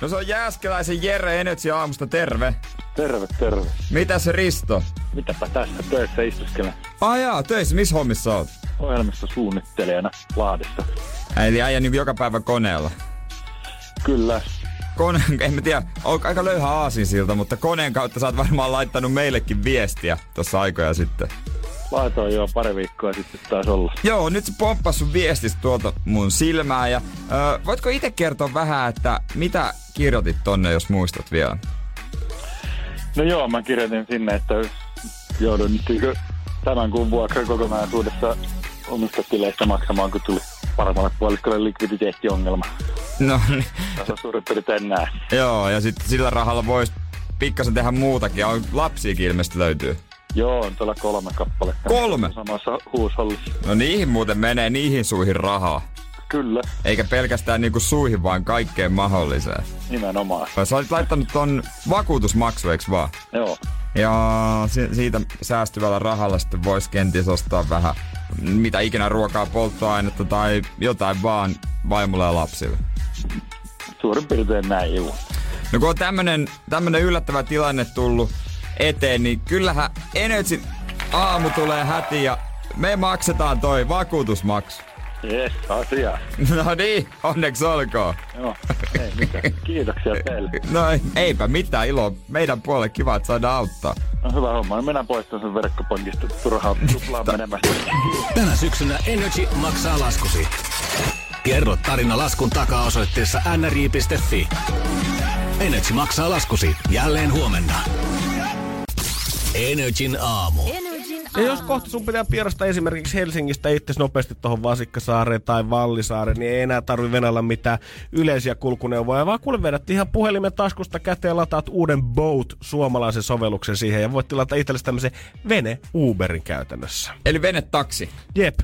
No se on Jääskeläisen Jere Energy aamusta, terve. Terve, terve. Mitäs Risto? Mitäpä tässä töissä istuskelen jaa, töissä, missä hommissa oot? ohjelmista suunnittelijana Lahdessa. Eli äijä niin joka päivä koneella. Kyllä, Kone, en mä tiedä, on aika löyhä aasinsilta, mutta koneen kautta sä oot varmaan laittanut meillekin viestiä tuossa aikoja sitten. Laitoin jo pari viikkoa sitten taas olla. Joo, nyt se pomppasi sun viestistä tuolta mun silmää ja ö, voitko itse kertoa vähän, että mitä kirjoitit tonne, jos muistat vielä? No joo, mä kirjoitin sinne, että joudun nyt niinku tämän kuun vuokran kokonaisuudessa omista tileistä maksamaan, kun tuli paremmalle puoliskolle likviditeettiongelma. No niin. Tässä on suurin piirtein näin. Joo, ja sitten sillä rahalla voisi pikkasen tehdä muutakin. On lapsiakin ilmeisesti löytyy. Joo, on tuolla kolme kappaletta. Kolme? Samassa huushallissa. No niihin muuten menee niihin suihin rahaa. Kyllä, Eikä pelkästään niinku suihin, vaan kaikkeen mahdolliseen. nimenomaan. Sä olit laittanut ton vakuutusmaksu, eiks vaan? Joo. Ja si- siitä säästyvällä rahalla sitten voisi kenties ostaa vähän mitä ikinä ruokaa, polttoainetta tai jotain vaan vaimolle ja lapsille. Suurin piirtein näin, juu. No kun on tämmönen, tämmönen yllättävä tilanne tullut eteen, niin kyllähän Energy aamu tulee häti ja me maksetaan toi vakuutusmaksu. Jes, asia. No niin, onneksi olkoon. Joo, ei mitään. Kiitoksia teille. No ei- eipä mitään iloa. Meidän puolelle kiva, että saadaan auttaa. No hyvä homma. No minä poistan sen verkkopankista turhaa tuplaa menemästä. Tänä syksynä Energy maksaa laskusi. Kerro tarina laskun takaa osoitteessa nri.fi. Energy maksaa laskusi jälleen huomenna. Energin aamu. Ja jos kohta sun pitää pierasta esimerkiksi Helsingistä itse nopeasti tuohon Vasikkasaareen tai Vallisaareen, niin ei enää tarvi venällä mitään yleisiä kulkuneuvoja, vaan kuule vedät ihan puhelimen taskusta käteen lataat uuden Boat suomalaisen sovelluksen siihen ja voit tilata itsellesi tämmöisen vene Uberin käytännössä. Eli venetaksi. Jep.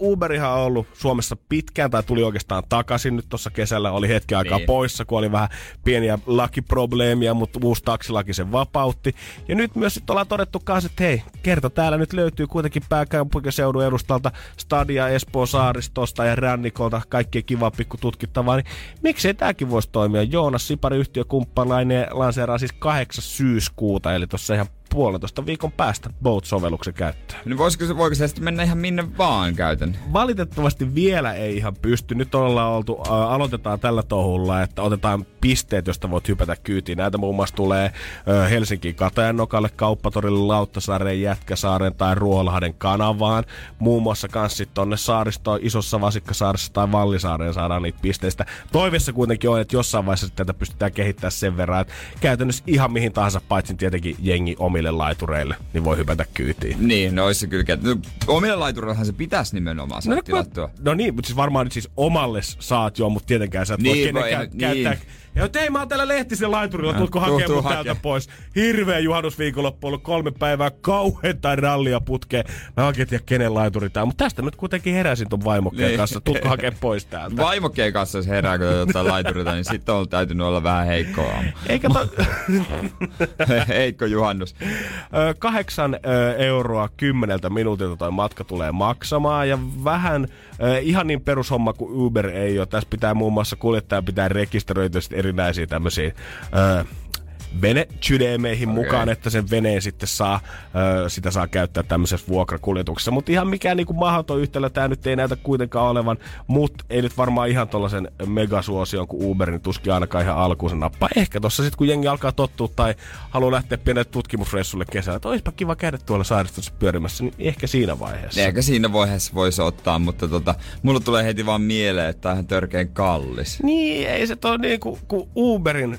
Uberihan on ollut Suomessa pitkään, tai tuli oikeastaan takaisin nyt tuossa kesällä, oli hetki aikaa Niin. poissa, kun oli vähän pieniä lakiprobleemia, mutta uusi taksilaki sen vapautti. Ja nyt myös sitten ollaan todettu kanssa, että hei, kerta täällä nyt löytyy kuitenkin pääkaupunkiseudun edustalta Stadia, Espoo saaristosta ja Rannikolta kaikkea kivaa pikku tutkittavaa, niin miksei tämäkin voisi toimia? Joonas Sipari yhtiökumppalainen lanseeraa siis 8. syyskuuta, eli tuossa ihan puolentoista viikon päästä Boat-sovelluksen käyttöön. Niin voisiko se, voiko se sitten mennä ihan minne vaan käytön? Valitettavasti vielä ei ihan pysty. Nyt ollaan oltu, ä, aloitetaan tällä touhulla, että otetaan pisteet, josta voit hypätä kyytiin. Näitä muun muassa tulee ö, Helsinkiin Katajannokalle, Kauppatorille, Lauttasaareen, Jätkäsaareen tai Ruolahden kanavaan. Muun muassa kans sit tonne saaristoon, Isossa Vasikkasaaressa tai Vallisaareen saadaan niitä pisteistä. Toiveessa kuitenkin on, että jossain vaiheessa tätä pystytään kehittämään sen verran, että käytännössä ihan mihin tahansa, paitsi tietenkin jengi omille laitureille, niin voi hypätä kyytiin. Niin, no olisi se kyllä. No, omille laiturillahan se pitäisi nimenomaan saada No, tilattua. no niin, mutta siis varmaan nyt siis omalle saat jo, mutta tietenkään sä et voi Niin, kenenkään voi, niin. käyttää. Ja hei, mä oon täällä Lehtisen laiturilla, No, tuutko tuu, hakea tuu mut täältä pois. Hirveä juhannusviikonloppu ollut kolme päivää, kauheita rallia putkeen. Mä oikein tiedä, kenen laituri tää mutta tästä nyt kuitenkin heräsin ton vaimokkeen Niin. kanssa. Tuutko hakea pois täältä? Vaimokkeen kanssa, jos herää, kun jotain laiturita, niin sitten on täytynyt olla vähän heikkoa. Eikä to... Heikko juhannus. Kahdeksan euroa kymmeneltä minuutilta toi matka tulee maksamaan ja vähän ihan niin perushomma kuin Uber ei ole. Tässä pitää muun muassa kuljettaja pitää rekisteröityä erinäisiä tämmöisiä ö, venechydemeihin okay. mukaan, että sen veneen sitten saa, ö, sitä saa käyttää tämmöisessä vuokrakuljetuksessa. Mutta ihan mikään niinku mahdoton yhtälö tämä nyt ei näytä kuitenkaan olevan, mutta ei nyt varmaan ihan tollasen megasuosion kuin Uberin tuskin ainakaan ihan alkuun se nappaa. Ehkä tossa sitten kun jengi alkaa tottua tai haluaa lähteä pienelle tutkimusreissulle kesällä, että olisipa kiva käydä tuolla saaristossa pyörimässä, niin ehkä siinä vaiheessa. Ehkä siinä vaiheessa voisi ottaa, mutta tota, mulla tulee heti vaan mieleen, että tää on törkeen kallis. Niin, ei se toi niinku, kun Uberin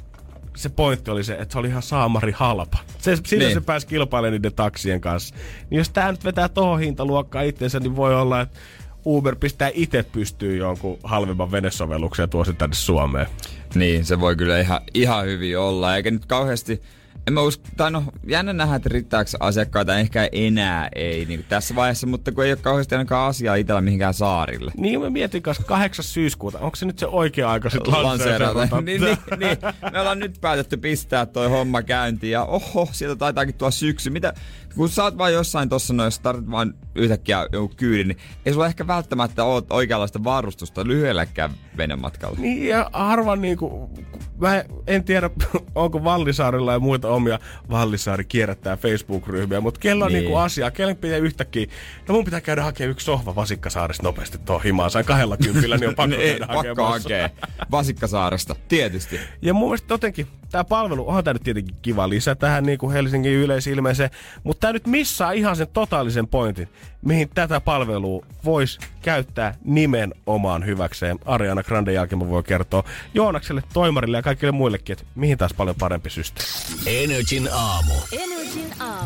se pointti oli se, että se oli ihan saamari halpa. Se, siinä Niin. se pääsi kilpailemaan niiden taksien kanssa. Niin jos tää nyt vetää tohon hintaluokkaan itsensä, niin voi olla, että Uber pistää itse pystyyn jonkun halvemman venesovelluksen ja tuo sen tänne Suomeen. Niin, se voi kyllä ihan, ihan hyvin olla. Eikä nyt kauheasti, en mä usko, tai no jännä nähdä, että riittääkö asiakkaita, ehkä enää ei niin tässä vaiheessa, mutta kun ei ole kauheasti ainakaan asiaa itsellä mihinkään saarille. Niin mä mietin kanssa 8. syyskuuta, onko se nyt se oikea aika sitten lanseerata. lanseerata? niin, niin, niin, me ollaan nyt päätetty pistää toi homma käyntiin ja oho, sieltä taitaakin tuo syksy. Mitä, kun sä oot vaan jossain tossa noin, jos tarvit vaan yhtäkkiä joku kyydin, niin ei sulla ehkä välttämättä ole oikeanlaista varustusta lyhyelläkään venematkalla. Niin, ja harva niinku, mä en tiedä, onko Vallisaarilla ja muita omia Vallisaari kierrättää Facebook-ryhmiä, mutta kello on Niin. niinku asiaa, kelle pitää yhtäkkiä, no mun pitää käydä hakemaan yksi sohva Vasikkasaaresta nopeasti tuohon himaan, sain kahdella kympillä, niin on pakko Niin, käydä pakko hakemassa. hakea. Vasikkasaaresta, tietysti. Ja mun mielestä jotenkin, tämä palvelu, onhan tämä nyt tietenkin kiva lisä tähän niin kuin Helsingin yleisilmeeseen, mutta tämä nyt missaa ihan sen totaalisen pointin, mihin tätä palvelua voisi käyttää nimenomaan hyväkseen. Ariana Grande jälkeen mä voin kertoa Joonakselle, Toimarille ja kaikille muillekin, että mihin taas paljon parempi systeemi. Energin aamu. Aamu.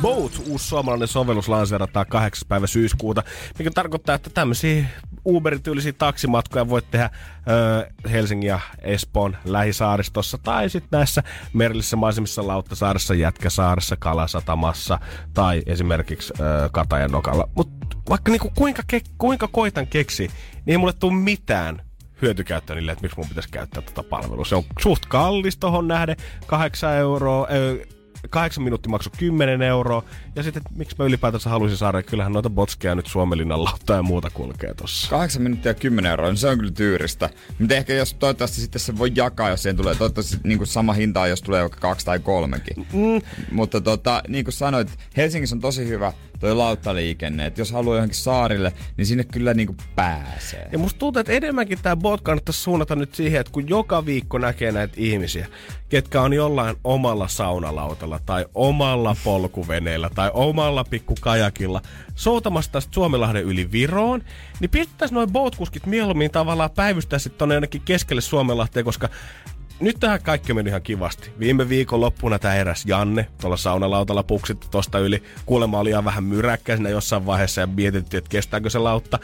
Boat, uusi suomalainen sovellus lanseerataan 8. päivä syyskuuta, mikä tarkoittaa, että tämmöisiä Uber-tyylisiä taksimatkoja voit tehdä ö, Helsingin ja Espoon lähisaaristossa tai sitten näissä merellisissä maisemissa Lauttasaaressa, Jätkäsaaressa, Kalasatamassa tai esimerkiksi ö, Katajan nokalla. Mutta vaikka niinku kuinka, ke, kuinka koitan keksi, niin ei mulle tule mitään hyötykäyttöä niille, että miksi mun pitäisi käyttää tätä palvelua. Se on suht kallis tohon nähden, 8 euroa, ö, kahdeksan minuutti maksoi 10 euroa. Ja sitten, miksi mä ylipäätänsä haluaisin saada, kyllähän noita botskeja nyt Suomenlinnan lautta ja muuta kulkee tossa. 8 minuuttia 10 euroa, niin se on kyllä tyyristä. Mutta ehkä jos toivottavasti sitten se voi jakaa, jos siihen tulee toivottavasti niin kuin sama hintaa, jos tulee vaikka kaksi tai kolmekin. Mm. Mutta tota, niin kuin sanoit, Helsingissä on tosi hyvä toi lauttaliikenne. Että jos haluaa johonkin saarille, niin sinne kyllä niinku pääsee. Ja musta tuntuu, että enemmänkin tämä bot kannattaisi suunnata nyt siihen, että kun joka viikko näkee näitä ihmisiä, ketkä on jollain omalla saunalautalla tai omalla polkuveneellä tai omalla pikkukajakilla soutamassa tästä Suomenlahden yli Viroon, niin pistettäisiin noin boatkuskit mieluummin tavallaan päivystää sitten tonne jonnekin keskelle Suomenlahteen, koska nyt tähän kaikki meni ihan kivasti. Viime viikon loppuna tämä eräs Janne tuolla saunalautalla puksitti tosta yli. Kuulemma oli ihan vähän myräkkä siinä jossain vaiheessa ja mietittiin, että kestääkö se lautta.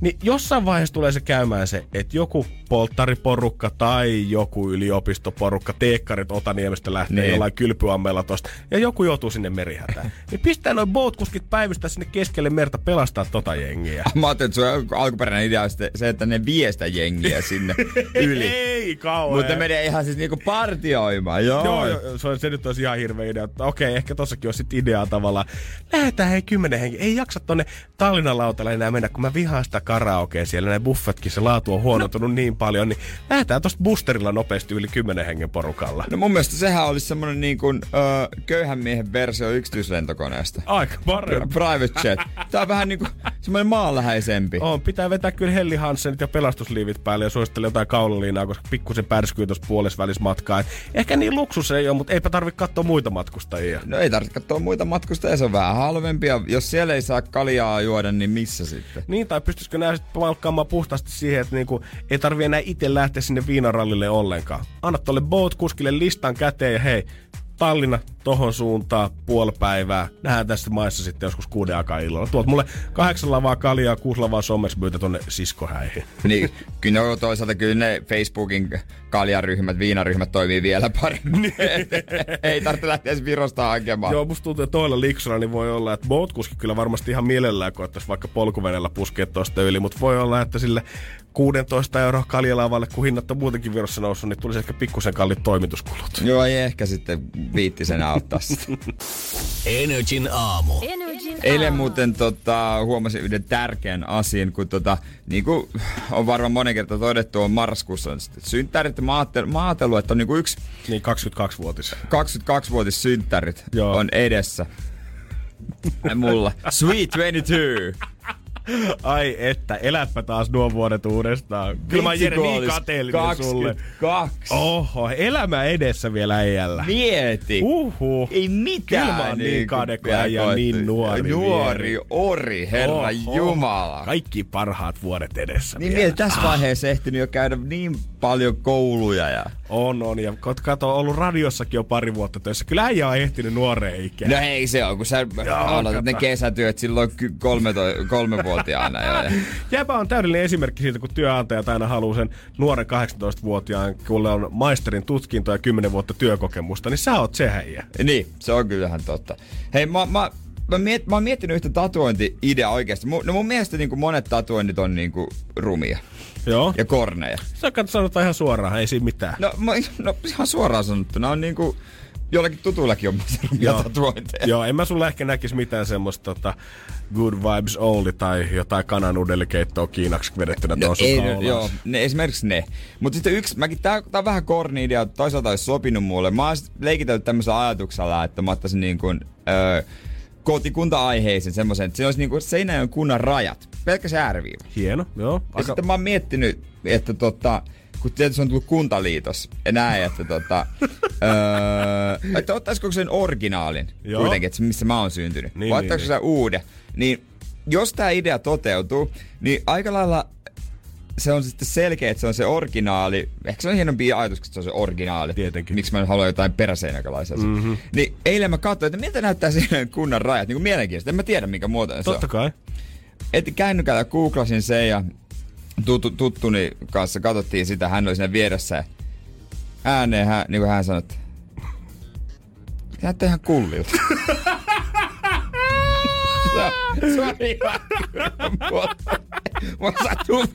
Niin jossain vaiheessa tulee se käymään se, että joku polttariporukka tai joku yliopistoporukka, teekkarit Otaniemestä lähtee niin. jollain kylpyammeella tosta, ja joku joutuu sinne merihätään. niin pistää noin boatkuskit päivystä sinne keskelle merta pelastaa tota jengiä. Mä ajattelin, että sun alkuperäinen idea on se, että ne viestä jengiä sinne yli. Ei kauhean. Mutta menee ihan siis niinku partioimaan, joo. Joo, joo se, se nyt olisi ihan hirveä idea. Että okei, ehkä tossakin olisi sit ideaa tavallaan. Lähetään hei kymmenen henki. Ei jaksa tonne Tallinnan lautalle enää mennä, kun mä vihaan sitä karaokea siellä. Ne buffetkin, se laatu on huonontunut no. niin paljon. Niin lähdetään tosta boosterilla nopeasti yli kymmenen hengen porukalla. No mun mielestä sehän olisi semmonen niin kuin ö, köyhän miehen versio yksityislentokoneesta. Aika parempi. Private jet. Tää on vähän niinku semmoinen maanläheisempi. On, pitää vetää kyllä Helli Hansenit ja pelastusliivit päälle ja suosittelee jotain kaulaliinaa, koska pikkusen pärskyy tuossa puolesvälis matkaa. Et ehkä niin luksus ei ole, mutta eipä tarvitse katsoa muita matkustajia. No ei tarvitse katsoa muita matkustajia, se on vähän halvempia. Jos siellä ei saa kaljaa juoda, niin missä sitten? Niin, tai pystyisikö nää sitten palkkaamaan puhtaasti siihen, että niinku, ei tarvi enää itse lähteä sinne viinarallille ollenkaan. Anna tuolle boat-kuskille listan käteen ja hei, Tallinna tohon suuntaan, puoli päivää. Nähdään tässä maissa sitten joskus kuuden aikaa illalla. Tuot mulle kahdeksan lavaa kaljaa, kuusi lavaa sommesbyytä tonne siskohäihin. Niin, kyllä no, toisaalta kyllä ne Facebookin kaljaryhmät, viinaryhmät toimii vielä paremmin. Ei tarvitse lähteä edes Virosta hakemaan. Joo, musta tuntuu, että toilla liksuna niin voi olla, että boatkuski kyllä varmasti ihan mielellään koettaisi vaikka polkuvenellä puskea tosta yli, mutta voi olla, että sille 16 euroa kaljalavalle, kun hinnat on muutenkin Virossa noussut, niin tulisi ehkä pikkusen kallit toimituskulut. Joo, ei ehkä sitten viitti sen auttaa Energin aamu. Energin Eilen aamu. muuten tota, huomasin yhden tärkeän asian, kun tota, niin kuin on varmaan monen kertaa todettu, on marraskuussa on sitten synttärit ja maatelu, että on niin kuin yksi Niin 22-vuotis. 22-vuotis synttärit Joo. on edessä. Ja Mulla. Sweet 22. Ai että, eläpä taas nuo vuodet uudestaan. Kyllä mä Jere niin kateellinen sulle. 22. Oho, elämä edessä vielä äijällä. Mieti. Uhu. Ei mitään. Kyllä mä oon niin kade, kun äijä niin nuori. Nuori vielä. ori, herra Oho. jumala. Kaikki parhaat vuodet edessä Niin vielä. mieti, tässä vaiheessa ehtinyt jo käydä niin paljon kouluja ja... On, on. Ja kato, ollut radiossakin jo pari vuotta töissä. Kyllä äijä on ehtinyt nuoreen ikään. No ei se on, kun sä Joo, aloitat ne kesätyöt silloin kolme, kolme vuotta 18-vuotiaana. Ja, ja. Jäpä on täydellinen esimerkki siitä, kun työantaja aina haluaa sen nuoren 18-vuotiaan, kulle on maisterin tutkinto ja 10 vuotta työkokemusta, niin sä oot se häijä. Niin, se on kyllähän totta. Hei, mä, mä mä, miet, mä oon miettinyt yhtä tatuointi-ideaa oikeasti. Mun, no mun mielestä niin kuin monet tatuoinnit on niin kuin rumia. Joo. Ja korneja. Sä sanotaan ihan suoraan, ei siinä mitään. No, mä, no ihan suoraan sanottuna on niinku kuin jollakin tutuillakin on rumia Joo. tatuointeja. Joo, en mä sulle ehkä näkisi mitään semmoista tota, good vibes only tai jotain kananudelikeittoa kiinaksi vedettynä No, tuossa ei, joo, ne, esimerkiksi ne. Mutta sitten yksi, mäkin, tää, tää on vähän korni idea, toisaalta olisi sopinut mulle. Mä oon leikitellyt tämmöisellä ajatuksella, että mä ottaisin niin kuin, öö, kotikunta-aiheisen semmoisen, että se olisi niin kuin Seinäjoen kunnan rajat. Pelkkä se ääriviiva. Hieno, joo. Ja Aika, sitten mä oon miettinyt, että tota, kun tietysti on tullut kuntaliitos ja näin, että tota, öö, että ottaisiko sen originaalin Joo. kuitenkin, että missä mä oon syntynyt. Niin, vai niin, ottaisiko niin. se uuden. Niin jos tämä idea toteutuu, niin aika lailla se on sitten selkeä, että se on se originaali. Ehkä se on hienompi ajatus, että se on se originaali. Tietenkin. Miksi mä haluan jotain peräseinäkalaisia. Mm-hmm. Niin eilen mä katsoin, että miltä näyttää siinä kunnan rajat. Niin kuin mielenkiintoista. En mä tiedä, mikä muotoinen se on. Totta kai. Etin kännykällä, googlasin sen ja tuttu, tuttuni kanssa katsottiin sitä. Hän oli siinä vieressä ääneen hän, niin kuin hän sanoi, että näyttää ihan kullilta. se, on ihan Mä satun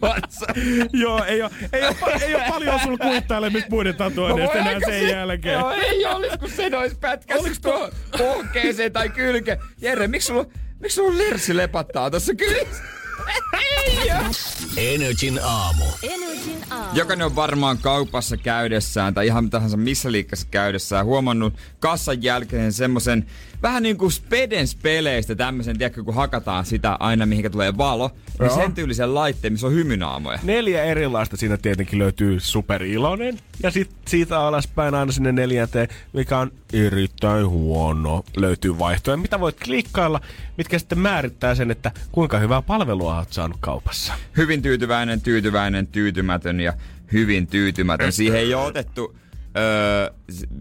Joo, ei ole, ei, ole, ei ole paljon sulla kuittailemista muiden tatuoinneista enää sen se, jälkeen. Joo, ei olis, kun sen olisi pätkässä tuo pohkeeseen tai kylke. Jere, miksi sulla, miksi sulla lersi lepattaa tuossa kylissä? Energin aamu. Energin aamu. Jokainen on varmaan kaupassa käydessään tai ihan tahansa missä liikkeessä käydessään huomannut kassan jälkeen semmoisen vähän niin kuin Spedens peleistä tämmöisen, tiedätkö, kun hakataan sitä aina mihinkä tulee valo, niin sen tyylisen laitteen, missä on hymynaamoja. Neljä erilaista siinä tietenkin löytyy superiloinen ja sitten siitä alaspäin aina sinne neljänteen, mikä on erittäin huono. Löytyy vaihtoehtoja, mitä voit klikkailla, mitkä sitten määrittää sen, että kuinka hyvää palvelua olet saanut kaupassa. Hyvin tyytyväinen, tyytyväinen, tyytymätön ja hyvin tyytymätön. Siihen ei ole otettu öö,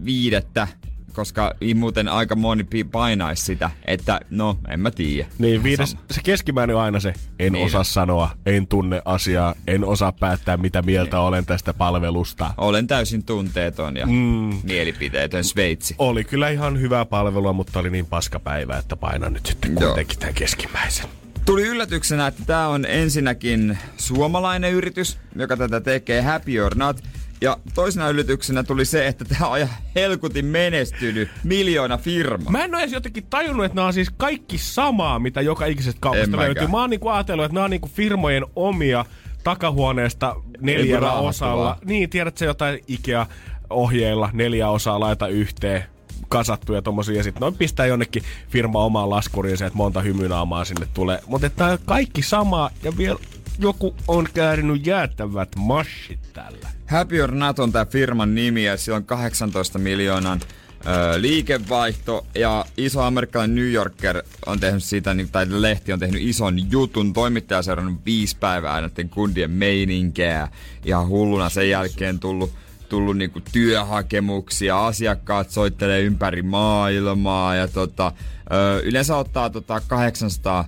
viidettä koska muuten aika moni painaisi sitä, että no, en mä tiedä. Niin, viides, se keskimmäinen on aina se, en niin. osaa sanoa, en tunne asiaa, en osaa päättää mitä mieltä niin. olen tästä palvelusta. Olen täysin tunteeton ja mm. mielipiteetön Sveitsi. Oli kyllä ihan hyvää palvelua, mutta oli niin paska päivä, että painan nyt sitten kuitenkin tämän keskimmäisen. Tuli yllätyksenä, että tämä on ensinnäkin suomalainen yritys, joka tätä tekee, Happy or Not. Ja toisena yllätyksenä tuli se, että tämä on helkutin menestynyt miljoona firma. Mä en ole edes jotenkin tajunnut, että nämä on siis kaikki samaa, mitä joka ikisestä kaupasta löytyy. Mä oon niinku ajatellut, että nämä on niinku firmojen omia takahuoneesta neljällä osalla. Niin, tiedätkö jotain Ikea-ohjeilla, neljä osaa laita yhteen kasattuja tommosia, ja sitten noin pistää jonnekin firma omaan laskuriin se, että monta hymynaamaa sinne tulee. Mutta tämä on kaikki sama, ja vielä joku on käärinyt jäättävät mashit tällä. Happy or Not on tämä firman nimi ja sillä on 18 miljoonan ö, liikevaihto ja iso amerikkalainen New Yorker on tehnyt siitä, niin- tai lehti on tehnyt ison jutun. Toimittaja on seurannut viisi päivää näiden kundien meininkeä. Ihan hulluna sen jälkeen tullut tullut niinku työhakemuksia, asiakkaat soittelee ympäri maailmaa ja tota, ö, yleensä ottaa tota 800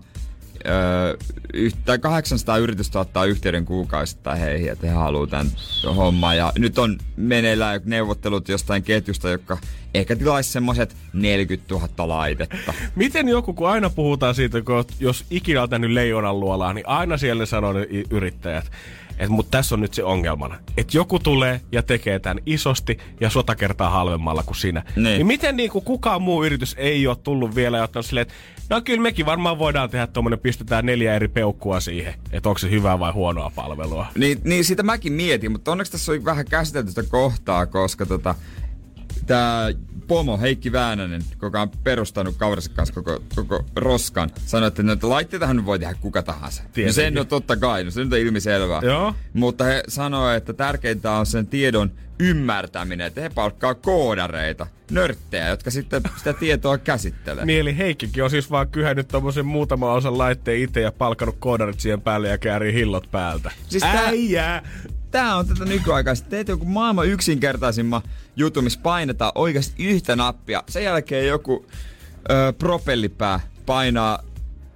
yhtä 800 yritystä ottaa yhteyden kuukausittain heihin, että he haluaa tämän homman. Ja nyt on meneillään neuvottelut jostain ketjusta, joka ehkä tilaisi semmoiset 40 000 laitetta. Miten joku, kun aina puhutaan siitä, kun jos ikinä on tehnyt leijonan luolaa, niin aina siellä sanoo yrittäjät, mutta tässä on nyt se ongelmana. Että joku tulee ja tekee tämän isosti ja sota kertaa halvemmalla kuin sinä. Niin, niin miten niin kuin kukaan muu yritys ei ole tullut vielä ja ottanut silleen, että no kyllä mekin varmaan voidaan tehdä tuommoinen, pistetään neljä eri peukkua siihen, että onko se hyvää vai huonoa palvelua. Niin, niin sitä mäkin mietin, mutta onneksi tässä oli vähän käsitelty sitä kohtaa, koska tota, tämä pomo Heikki Väänänen, joka on perustanut kaverinsa kanssa koko, koko roskan, sanoi, että näitä laitteitahan voi tehdä kuka tahansa. No sen on totta kai, no se nyt on ilmiselvää. Joo. Mutta he sanoivat, että tärkeintä on sen tiedon ymmärtäminen, että he palkkaa koodareita, nörttejä, jotka sitten sitä tietoa käsittelee. Niin, eli Heikkikin on siis vaan kyhännyt tommosen muutama osan laitteen itse ja palkanut koodarit siihen päälle ja käärii hillot päältä. Siis Äijää! Tää on tätä nykyaikaista. Teet joku maailman yksinkertaisimman jutun, missä painetaan oikeasti yhtä nappia. Sen jälkeen joku ö, propellipää painaa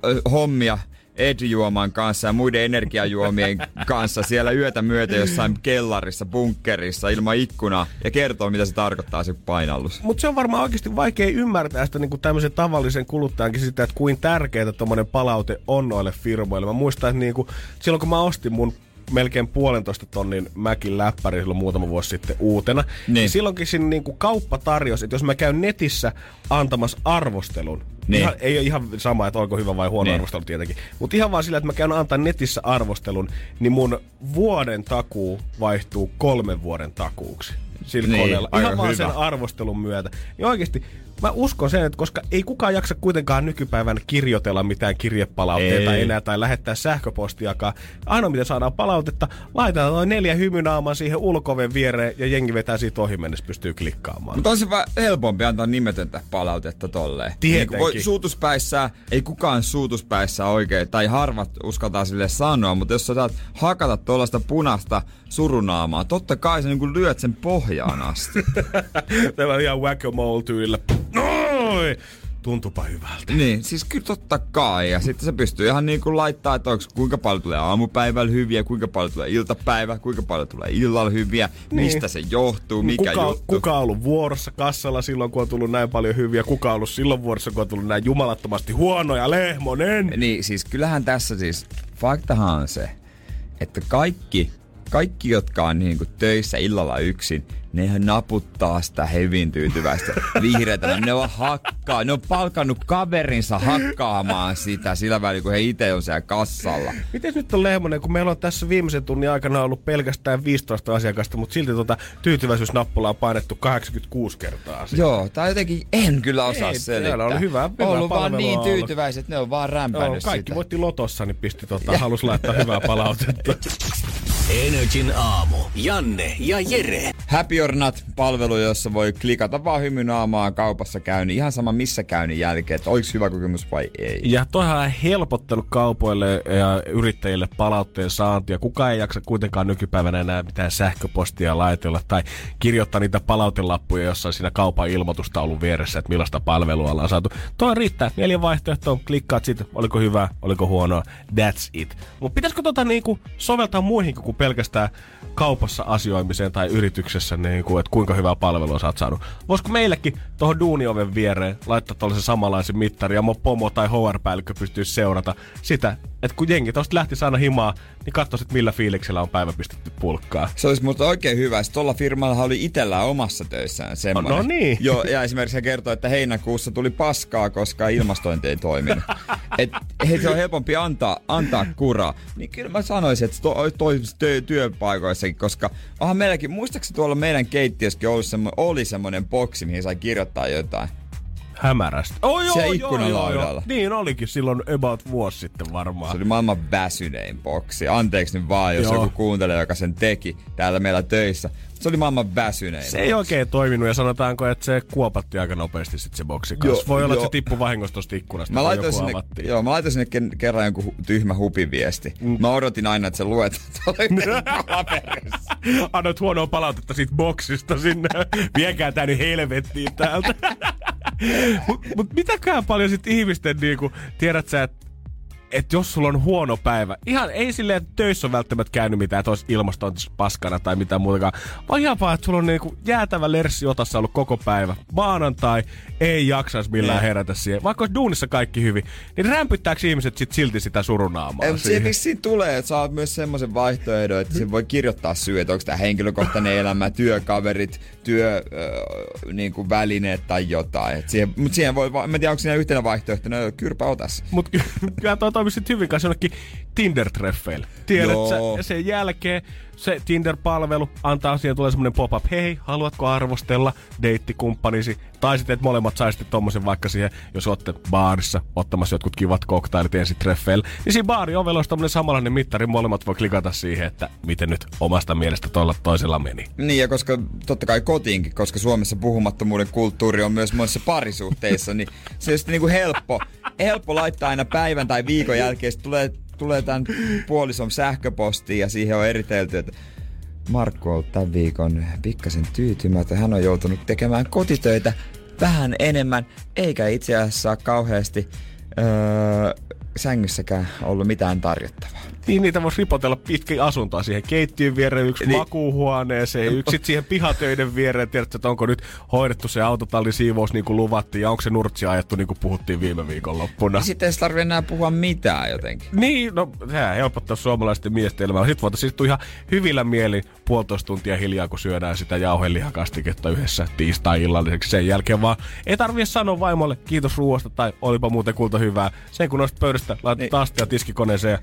ö, hommia Edjuoman kanssa ja muiden energiajuomien kanssa siellä yötä myötä jossain kellarissa, bunkkerissa ilman ikkunaa ja kertoo, mitä se tarkoittaa se painallus. Mutta se on varmaan oikeasti vaikea ymmärtää sitä niin kuin tämmöisen tavallisen kuluttajankin sitä, että kuin tärkeää tuommoinen palaute on noille firmoille. Mä muistan, että niin kuin, silloin kun mä ostin mun melkein puolentoista tonnin Mäkin läppäri silloin muutama vuosi sitten uutena. Niin. niin silloinkin siinä niin kuin kauppa tarjosi, että jos mä käyn netissä antamassa arvostelun, niin. Ihan, ei ole ihan sama, että onko hyvä vai huono niin. arvostelu tietenkin. Mutta ihan vaan sillä, että mä käyn antaa netissä arvostelun, niin mun vuoden takuu vaihtuu kolmen vuoden takuuksi sillä niin, koneella. Ihan vaan hyvä. sen arvostelun myötä. Niin oikeasti mä uskon sen, että koska ei kukaan jaksa kuitenkaan nykypäivän kirjoitella mitään kirjepalautteita Ei. enää tai lähettää sähköpostiakaan. Ainoa miten saadaan palautetta, laitetaan noin neljä hymynaamaa siihen ulkoven viereen ja jengi vetää siitä ohi mennessä pystyy klikkaamaan. Mutta on se vähän helpompi antaa nimetöntä palautetta tolleen. Tietenkin. Niin voi suutuspäissä, ei kukaan suutuspäissä oikein, tai harvat uskaltaa sille sanoa, mutta jos sä saat hakata tuollaista punasta surunaamaa, totta kai sä niin lyöt sen pohjaan asti. Tämä on ihan whack tyylillä. Noin! Tuntupa hyvältä. niin, siis kyllä totta kai. Ja sitten se pystyy ihan niin kuin laittaa, että onko kuinka paljon tulee aamupäivällä hyviä, kuinka paljon tulee iltapäivä, kuinka paljon tulee illalla hyviä, niin. mistä se johtuu, mikä kuka, juttu. kuka on ollut vuorossa kassalla silloin, kun on tullut näin paljon hyviä? Kuka on ollut silloin vuorossa, kun on tullut näin jumalattomasti huonoja? Lehmonen! Niin, siis kyllähän tässä siis, faktahan on se, että kaikki, kaikki jotka on niin kuin töissä illalla yksin, nehän naputtaa sitä hevin tyytyväistä vihreätä. Ne on hakkaa, ne on palkannut kaverinsa hakkaamaan sitä sillä välin, kun he itse on siellä kassalla. Miten nyt on Lehmonen, kun meillä on tässä viimeisen tunnin aikana ollut pelkästään 15 asiakasta, mutta silti tuota tyytyväisyysnappulaa on painettu 86 kertaa. Siinä. Joo, tai jotenkin en kyllä osaa Ei, selittää. oli hyvä- hyvää ollut vaan niin ollut. tyytyväiset, ne on vaan Joo, rämpännyt kaikki sitä. voitti lotossa, niin pisti tota, halus laittaa hyvää palautetta. Energin aamu. Janne ja Jere. Happy or Not palvelu, jossa voi klikata vaan hymynaamaa kaupassa käynnin, ihan sama missä käynnin jälkeen, että oliko hyvä kokemus vai ei. Ja toihan on helpottanut kaupoille ja yrittäjille palautteen saantia. Kuka ei jaksa kuitenkaan nykypäivänä enää mitään sähköpostia laitella tai kirjoittaa niitä palautelappuja jossain siinä kaupan ilmoitustaulun vieressä, että millaista palvelua ollaan saatu. Toi riittää. Neljä vaihtoehtoa, klikkaat siitä, oliko hyvä, oliko huonoa, that's it. Mutta pitäisikö tota niinku soveltaa muihinkin kuin pelkästään kaupassa asioimiseen tai yrityksessä, niinku, että kuinka hyvää palvelua sä oot saanut. Voisiko meillekin tuohon duunioven viereen laittaa tuollaisen samanlaisen mittari ja mun pomo tai HR-päällikkö pystyy seurata sitä, että kun jengi tosta lähti aina himaa, niin katsoisit millä fiiliksellä on päivä pistetty pulkkaa. Se olisi musta oikein hyvä. Sitten tuolla firmalla oli itsellään omassa töissään semmoinen. No niin. Joo, ja esimerkiksi he kertoi, että heinäkuussa tuli paskaa, koska ilmastointi ei toiminut. Et hei, se on helpompi antaa, antaa kuraa. Niin kyllä mä sanoisin, että to, toimisi työ, työpaikoissakin, koska onhan meilläkin, muistaakseni tuolla meidän keittiössäkin oli, semmo, oli semmoinen boksi, mihin sai kirjoittaa jotain. Hämärästi. Oh, joo, Siellä joo, joo, joo. Niin olikin silloin about vuosi sitten varmaan. Se oli maailman väsynein boksi. Anteeksi nyt vaan, jos Joo. joku kuuntelee, joka sen teki täällä meillä töissä. Se oli maailman väsynein. Se ei oikein toiminut ja sanotaanko, että se kuopatti aika nopeasti sit se boksi kanssa. Joo, Voi olla, joo. että se tippui vahingossa tosta ikkunasta, Mä laitoin, sinne, avattiin. joo, mä laitoin sinne ken- kerran jonkun hu- tyhmä hupiviesti. Mm. Mä odotin aina, että se luet paperissa. Annoit huonoa palautetta siitä boksista sinne. Viekää tää nyt helvettiin täältä. mut, mut mitäkään paljon sit ihmisten niinku, tiedät sä, että että jos sulla on huono päivä, ihan ei silleen, että töissä on välttämättä käynyt mitään, että olisi ilmastointis paskana tai mitään muutakaan, vaan ihan vaan, että sulla on niinku jäätävä lerssi otassa ollut koko päivä. Maanantai ei jaksaisi millään Ne. herätä siihen. Vaikka olisi duunissa kaikki hyvin, niin rämpyttääkö ihmiset sit silti sitä surunaamaa Ei, siihen vissiin tulee, että saat myös semmoisen vaihtoehdon, että siinä voi kirjoittaa syy, että onko tämä henkilökohtainen elämä, työkaverit, työ, äh, niin kuin välineet tai jotain. Et siihen, mutta siihen voi, mä en tiedä, onko siinä yhtenä vaihtoehtona, no, kyrpä otas. Mutta kyllä toi toimii sit hyvin kanssa jonnekin Tinder-treffeille. Tiedät Joo. sä, ja sen jälkeen se Tinder-palvelu antaa siihen tulee semmonen pop-up, hei, haluatko arvostella deittikumppanisi? Tai sitten, että molemmat saisitte tommosen vaikka siihen, jos olette baarissa ottamassa jotkut kivat koktailit ensin treffeille. Niin siinä baari ovella olisi tommonen samanlainen mittari, molemmat voi klikata siihen, että miten nyt omasta mielestä toilla toisella meni. Niin, ja koska totta kai kotiinkin, koska Suomessa puhumattomuuden kulttuuri on myös monissa parisuhteissa, niin se on sitten niinku helppo, helppo laittaa aina päivän tai viikon jälkeen, tulee, tulee tämän puolison sähköpostiin ja siihen on eritelty, että Markku on tämän viikon pikkasen tyytymätön. Hän on joutunut tekemään kotitöitä vähän enemmän, eikä itse asiassa kauheasti öö, sängyssäkään ollut mitään tarjottavaa. Niin niitä voisi ripotella pitkin asuntoa siihen keittiön viereen, yksi Niin. makuuhuoneeseen, yksi sit siihen pihatöiden viereen. Tiedätkö, että onko nyt hoidettu se autotallin siivous niin kuin luvattiin ja onko se nurtsi ajettu niin kuin puhuttiin viime viikonloppuna. Sitten ei tarvitse enää puhua mitään jotenkin. Niin, no sehän helpottaa suomalaisten miesten elämää. Sitten voitaisiin istua ihan hyvillä mielin puolitoista tuntia hiljaa, kun syödään sitä jauhelihakastiketta yhdessä tiistai-illalliseksi. Sen jälkeen vaan ei tarvitse sanoa vaimolle kiitos ruoasta tai olipa muuten kulta hyvää. Sen kun nostat pöydästä, laitat niin. astia tiskikoneeseen ja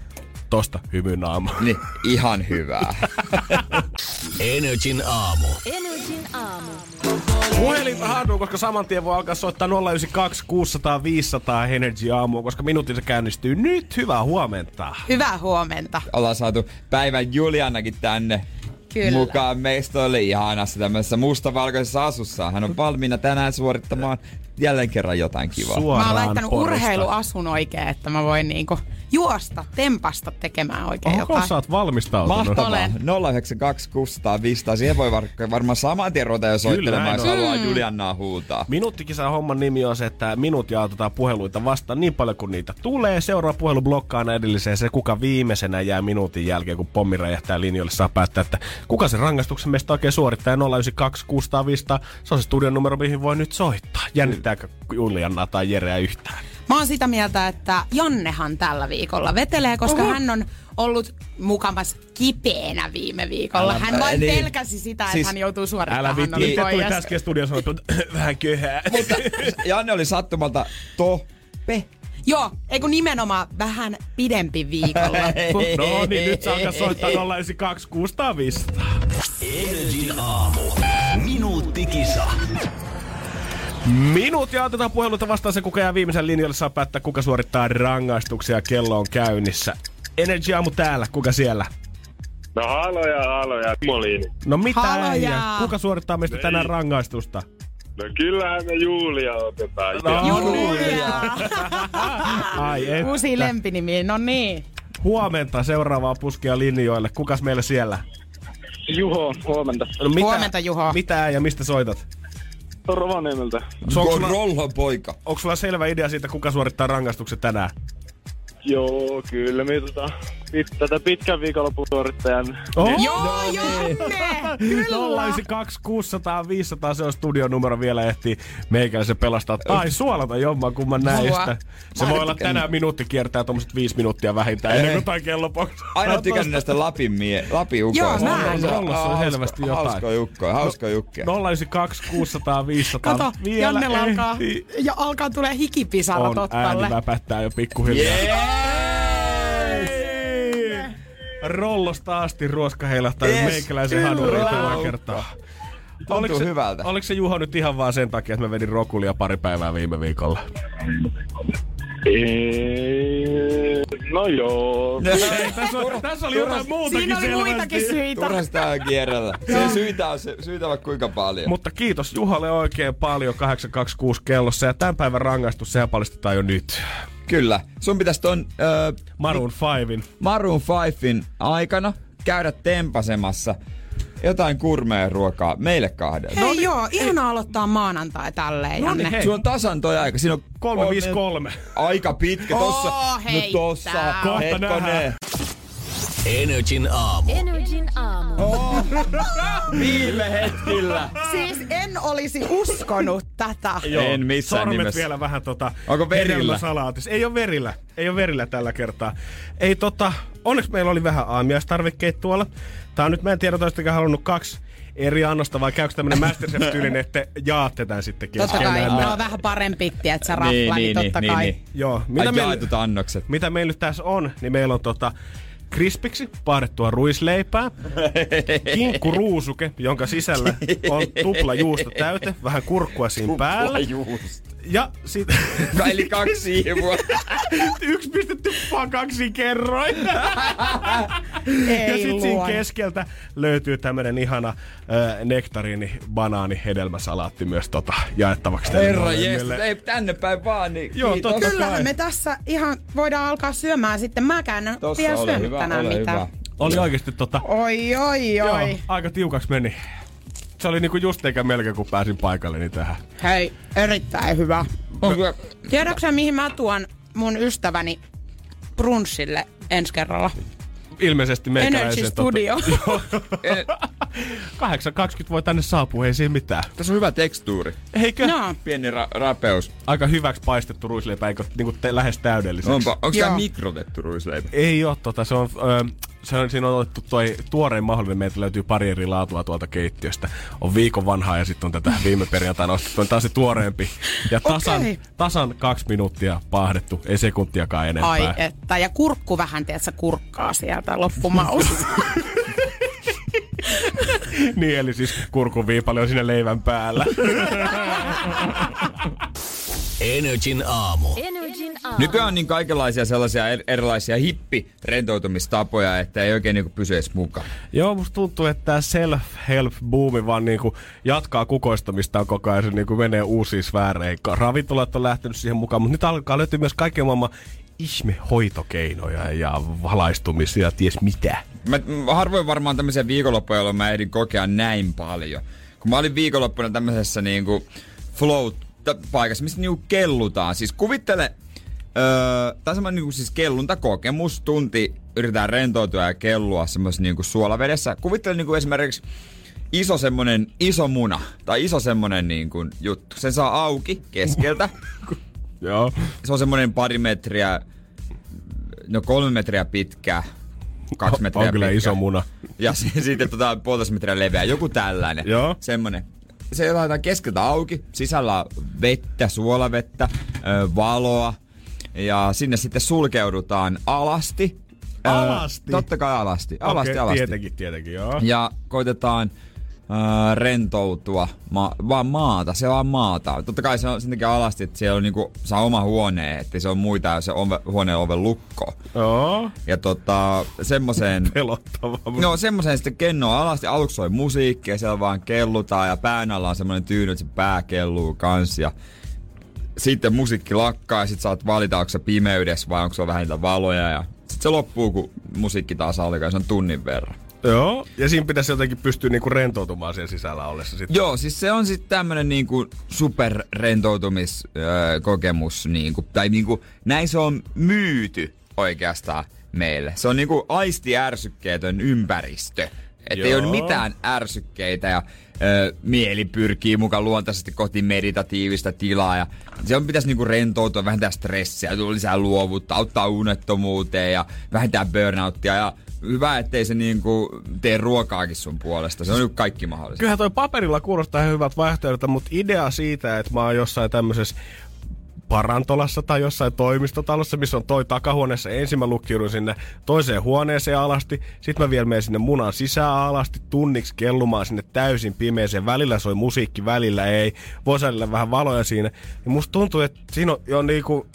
tosta hymynaama. Niin, ihan hyvää. Energin aamu. Energin aamu. Puhelin haaduu, koska saman tien voi alkaa soittaa 092 600 500 Energy aamu, koska minuutin se käynnistyy nyt. Hyvää huomenta. Hyvää huomenta. Ollaan saatu päivän Julianakin tänne Kyllä. mukaan meistoille ihanassa tämmöisessä mustavalkoisessa asussa. Hän on valmiina tänään suorittamaan jälleen kerran jotain kivaa. Suoraan Mä oon laittanut porista. urheiluasun oikein, että mä voin niinku juosta, tempasta tekemään oikein Onko jotain. sä oot valmistautunut? Mahtavaa. Olen. 092 600 500. Siihen voi var- varmaan saman tien ruveta jo soittelemaan, jos on. haluaa Juliannaa huutaa. Minuuttikisan homman nimi on se, että minuutia otetaan puheluita vastaan niin paljon kuin niitä tulee. Seuraava puhelu blokkaa aina edelliseen. Se, kuka viimeisenä jää minuutin jälkeen, kun pommi räjähtää linjoille, saa päättää, että kuka sen rangaistuksen meistä oikein suorittaa. Ja 092 600 500. Se on se studion numero, mihin voi nyt soittaa. Jännittääkö Juliannaa tai Jereä yhtään? Mä oon sitä mieltä, että Jannehan tällä viikolla vetelee, koska Oho. hän on ollut mukamas kipeänä viime viikolla. Älä- hän vain niin. pelkäsi sitä, että Siis- hän joutuu Älä suorittamaan. Viitti. oli Itse tuli äsken studioon sanottu, että vähän köhää. Mutta Janne oli sattumalta tope. Joo, ei kun nimenomaan vähän pidempi viikonloppu. No niin, nyt saa alkaa soittaa 092 600 500. Energin aamu. Minuuttikisa. Minuutia otetaan puheluita vastaan se, kuka jää viimeisen linjalle, saa päättää, kuka suorittaa rangaistuksia. Kello on käynnissä. Energy aamu täällä, kuka siellä? No haloja, haloja, Moliini. No mitä Haloja! äijä? Kuka suorittaa meistä tänään rangaistusta? No kyllähän me Julia otetaan. No, Julia! Ai et. Uusi lempinimi, no niin. Huomenta seuraavaa puskia linjoille. Kukas meillä siellä? Juho, huomenta. No, mitä, Huomenta, Juho. Mitä ja mistä soitat? Onko, sulla, Rollon poika. onko sulla selvä idea siitä, kuka suorittaa rangaistukset tänään? Joo, kyllä me tota, tätä pitkän viikonlopun suorittajan. Oh. Joo, Janne! Kyllä! 092 600 500, se on studion numero vielä ehtii meikäläisen pelastaa. Tai suolata jomman kumman näistä. Se voi olla tänään minuutti kiertää tuommoiset viisi minuuttia vähintään ennen kuin tai kello poksaa. Aina tykännyt näistä Lapin, mie- Lapin ukoista. Joo, mä en. Rollassa on selvästi jotain. Hauska jukkoja, hauska jukkia. 092 600 500. Kato, vielä Jannella alkaa, ja alkaa tulee hikipisarat On ääni ottalle. väpättää jo pikkuhiljaa. Yes! Rollosta asti ruoska heilahtaa Yes, meikäläisen hanuriin tällä kertaa. Tuntuu se, hyvältä. Oliko se Juho nyt ihan vaan sen takia, että mä vedin rokulia pari päivää viime viikolla? Eee, no joo. Ei, tässä, on, tässä oli jotain muutakin Siinä oli selvästi. muitakin syitä. Turha sitä on kierrellä. Se syitä on se, syitä vaikka kuinka paljon. Mutta kiitos Juhalle oikein paljon 826 kellossa ja tämän päivän rangaistus sehän paljastetaan jo nyt. Kyllä. Sun pitäisi ton ö, Maroon 5. Maroon 5in aikana käydä tempasemassa jotain kurmea ruokaa meille kahdelle. Hei joo, ihana aloittaa maanantai tälleen, No niin, Janne. hei. Sulla on tasan toi aika. Siinä on 353. Aika pitkä. Tossa. Oo, no tossa. Kohta nähdään. Energin aamu. Energin aamu. Viime hetkillä. Siis en olisi uskonut tätä. En missään Sormet nimessä. vielä vähän tota... Onko verillä? hedelmäsalaatis. Ei ole verillä. Ei ole verillä tällä kertaa. Ei tota... Onneksi meillä oli vähän aamiaistarvikkeita tuolla. Tää on nyt, mä en tiedä, olisitko halunnut kaksi eri annosta, vai käykö tämmönen Masterchef-tyylinen, että jaatte tän sitten Totta kai, keskenään. on vähän parempi, että sä Niin, rafla, niin, niin, totta niin, kai. niin. Joo, Mitä Ai meillä, annokset. mitä meillä nyt tässä on, niin meillä on tota krispiksi pahdettua ruisleipää, kinkkuruusuke, jonka sisällä on tupla juusto täyte, vähän kurkkua siinä päällä. Juusto. Ja sit Eli kaksi siivua. yksi pistetty vaan kaksi kerroin. Ei ja sit siinä keskeltä löytyy tämmönen ihana äh, nektariini, banaani, hedelmäsalaatti myös tota, jaettavaksi. tälle Herra jes, ei tänne päin vaan, niin Joo, totta kai. Kyllähän me tässä ihan voidaan alkaa syömään sitten. Mäkään en Tossa, vielä syönyt hyvä, tänään ole mitään. hyvä. Oli oikeesti tota, Oi, oi, joo, oi. aika tiukaksi meni. Se oli niinku just eikä melkein kun pääsin paikalle niin tähän. Hei, erittäin hyvä. Onko, Tiedätkö mihin mä tuon mun ystäväni brunssille ensi kerralla? Ilmeisesti Energy meikäläisen... Studio. eh, 8.20 voi tänne saapua, ei siinä mitään. tässä on hyvä tekstuuri. Eikö? no, Pieni ra- rapeus. Aika hyväksi paistettu ruisleipä, eikö niinku te, lähes täydelliseksi? Onpa, onko tää mikrotettu ruisleipä? Ei oo tota, se on, öö, se on, siinä on otettu toi tuorein mahdollinen, meiltä löytyy pari eri laatua tuolta keittiöstä. On viikon vanhaa ja sitten on tätä viime perjantaina ostettu, on taas se tuoreempi. Ja tasan, Okei. tasan kaksi minuuttia pahdettu, ei sekuntiakaan enempää. ai että. Ja kurkku vähän, tiedätkö, kurkkaa sieltä loppumaus. niin, eli siis kurkuviipale on siinä leivän päällä. Energin aamu. Energin aamu. Nykyään on niin kaikenlaisia sellaisia er- erilaisia hippi-rentoutumistapoja, että ei oikein niinku pysy edes mukaan. Joo, musta tuntuu, että tämä self-help-buumi vaan niinku jatkaa kukoistamistaan koko ajan. Se niinku menee uusiin sfääreihin. Ravintolat on lähtenyt siihen mukaan, mutta nyt alkaa löytyä myös kaiken maailman ihmehoitokeinoja ja valaistumisia ja ties mitä. Mä, mä harvoin varmaan tämmöisiä viikonloppuja, jolloin mä ehdin kokea näin paljon. Kun mä olin viikonloppuna tämmöisessä niinku float paikassa, missä niinku kellutaan. Siis kuvittele, öö, tää on semmoinen niinku siis kelluntakokemus, tunti yritetään rentoutua ja kellua semmoisessa niinku suolavedessä. Kuvittele niinku esimerkiksi iso semmonen iso muna, tai iso semmonen niinku juttu. Sen saa auki keskeltä. Joo. Se on semmonen pari metriä, no kolme metriä pitkä, kaksi metriä on kyllä pitkä. iso muna. Ja sitten tota puolitoista metriä leveä, joku tällainen. Joo. Semmonen. Se laitetaan keskeltä auki, sisällä on vettä, suolavettä, valoa. Ja sinne sitten sulkeudutaan alasti. Alasti? totta kai alasti. Alasti, Okei, alasti. Tietenkin, tietenkin, joo. Ja koitetaan äh, rentoutua ma- vaan maata, se vaan maata. Totta kai se on sen takia alasti, että siellä on niinku, saa oma huone, että se on muita ja se ove, huoneen oven lukko. Joo. Ja tota, semmoiseen... Pelottavaa. No semmoiseen sitten kennoa alasti, aluksi soi musiikki ja siellä vaan kellutaan ja pään alla on semmoinen tyyny, että se pää kelluu kans ja sitten musiikki lakkaa ja sit saat valita, onko se pimeydessä vai onko se vähän niitä valoja ja sit se loppuu, kun musiikki taas alkaa, se on tunnin verran. Joo. Ja siinä pitäisi jotenkin pystyä niinku rentoutumaan siellä sisällä ollessa sitten. Joo, siis se on sitten tämmönen niinku superrentoutumiskokemus, niinku, tai niinku, näin se on myyty oikeastaan meille. Se on niinku aistiärsykkeetön ympäristö. Että ei ole mitään ärsykkeitä ja ö, mieli pyrkii mukaan luontaisesti kohti meditatiivista tilaa ja se on pitäisi niinku rentoutua, vähentää stressiä, tulla lisää luovuutta, auttaa unettomuuteen ja vähentää burnouttia ja hyvä, ettei se niinku tee ruokaakin sun puolesta. Se on nyt kaikki mahdollista. Kyllähän toi paperilla kuulostaa ihan hyvältä vaihtoehdolta, mutta idea siitä, että mä oon jossain tämmöisessä parantolassa tai jossain toimistotalossa, missä on toi takahuoneessa. Ensin mä lukkiudun sinne toiseen huoneeseen alasti, sitten mä vielä menen sinne munan sisään alasti tunniksi kellumaan sinne täysin pimeeseen. Välillä soi musiikki, välillä ei. Voi vähän valoja siinä. Ja musta tuntuu, että siinä on jo niinku...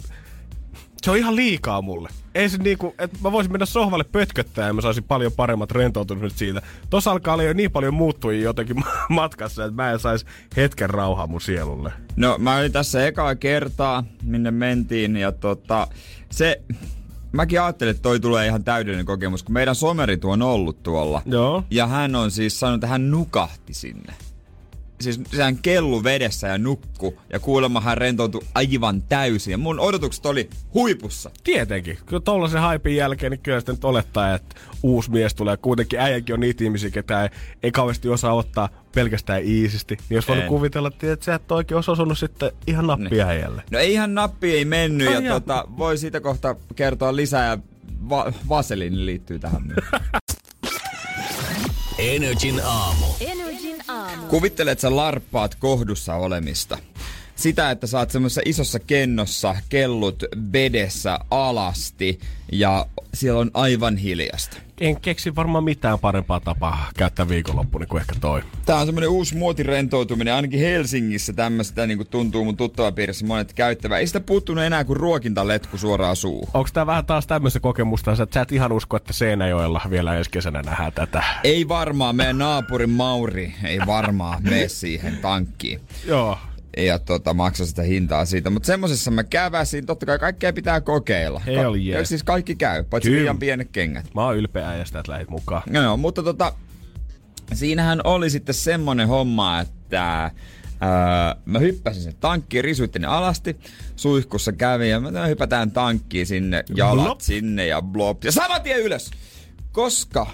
Se on ihan liikaa mulle. Ei se niinku, että mä voisin mennä sohvalle pötköttää ja mä saisin paljon paremmat rentoutumiset siitä. Tossa alkaa olla jo niin paljon muuttujia jotenkin matkassa, että mä en sais hetken rauhaa mun sielulle. No mä olin tässä ekaa kertaa, minne mentiin ja tota, se, mäkin ajattelin, että toi tulee ihan täydellinen kokemus, kun meidän someritu on ollut tuolla. Joo. Ja hän on siis sanonut, että hän nukahti sinne. Siis sehän kellu vedessä ja nukku ja kuulemma hän rentoutui aivan täysin. Ja mun odotukset oli huipussa. Tietenkin. Kyllä tollasen haipin jälkeen, niin kyllä sitten nyt olettaa, että uusi mies tulee. Kuitenkin äijäkin on niitä ihmisiä, ketä ei, ei kauheasti osaa ottaa pelkästään iisisti. Niin jos voinut kuvitella, että että sä et oikein olisi osunut sitten ihan nappia äijälle. No ei ihan nappi ei mennyt Ai ja jaa. tota, voi siitä kohta kertoa lisää ja va- vaseliini liittyy tähän myös. Energin aamu. Energin aamu. Että sä larppaat kohdussa olemista. Sitä, että oot semmoisessa isossa kennossa, kellut vedessä alasti ja siellä on aivan hiljasta. En keksi varmaan mitään parempaa tapaa käyttää viikonloppuni kuin ehkä toi. Tää on semmoinen uusi muotirentoutuminen, ainakin Helsingissä tämmöistä niin tuntuu mun tuttavapiirissä monet käyttävää. Ei sitä puuttunut enää kuin ruokintaletku suoraan suuhun. Onko tää vähän taas tämmöistä kokemusta, että sä et ihan usko, että Seinäjoella vielä ensi kesänä nähdään tätä? Ei varmaan, meidän naapurin Mauri ei varmaan mene siihen tankkiin. Joo. Ja tota, maksa sitä hintaa siitä. Mutta semmosessa mä käväsin, totta kai kaikkea pitää kokeilla. Hell yeah. ja siis kaikki käy, paitsi Kyllä. liian pienet kengät. Mä oon ylpeä äijästä, että lähit mukaan. No joo, mutta tota, siinähän oli sitten semmonen homma, että ää, mä hyppäsin sen tankkiin, risuittin ne alasti, suihkussa kävin ja mä hypätään tankkiin sinne, jalat Blop. sinne ja blop. Ja saman tien ylös! Koska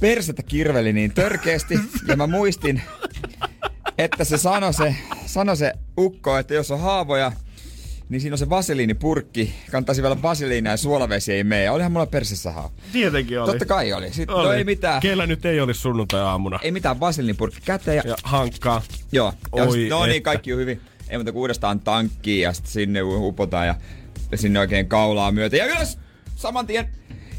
persettä kirveli niin törkeästi ja mä muistin, että se sanoi se, sano se ukko, että jos on haavoja, niin siinä on se vaseliinipurkki. Kantaisi vielä vaseliinia ja suolavesi ei mene. Olihan mulla persessä haava. Tietenkin oli. Totta kai oli. Sitten oli. no ei mitään. Kellä nyt ei olisi sunnuntai-aamuna. Ei mitään vaseliinipurkki käteen. Ja, Ja hankkaa. joo. Ja Oi sit, no niin, kaikki on hyvin. Ei muuta kuin uudestaan tankkiin ja sitten sinne upotaan ja, ja sinne oikein kaulaa myöten. Ja ylös! Saman tien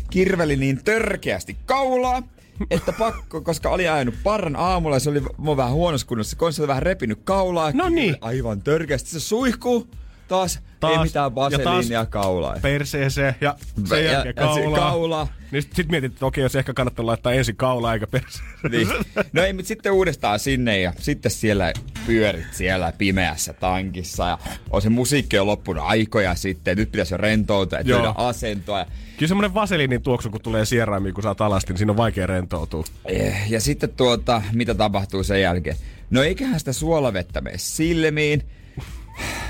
kirveli niin törkeästi kaulaa. Että pakko, koska oli ajanut parran aamulla ja se oli mua vähän huonossa kunnossa. Konsa oli vähän repinyt kaulaa. No niin. Aivan törkeästi. Se suihkuu taas. Taas. Ei mitään Ja taas vaseliinia kaulaa. perseeseen ja sen Ja- jälkeen kaulaa. kaulaa. Niin sit, sit mietit, että okei, jos ehkä kannattaa laittaa ensin kaulaa eikä perseeseen. Niin. No ei, mutta sitten uudestaan sinne ja sitten siellä pyörit siellä pimeässä tankissa ja on se musiikki on loppunut aikoja sitten. Nyt pitäisi jo rentoutua ja asentoa. Ja, Kyllä semmonen vaseliinin tuoksu, kun tulee sieraimiin, kun saat alasti, niin siinä on vaikea rentoutua. eh, ja sitten tuota, mitä tapahtuu sen jälkeen? No eiköhän sitä suolavettä mene silmiin.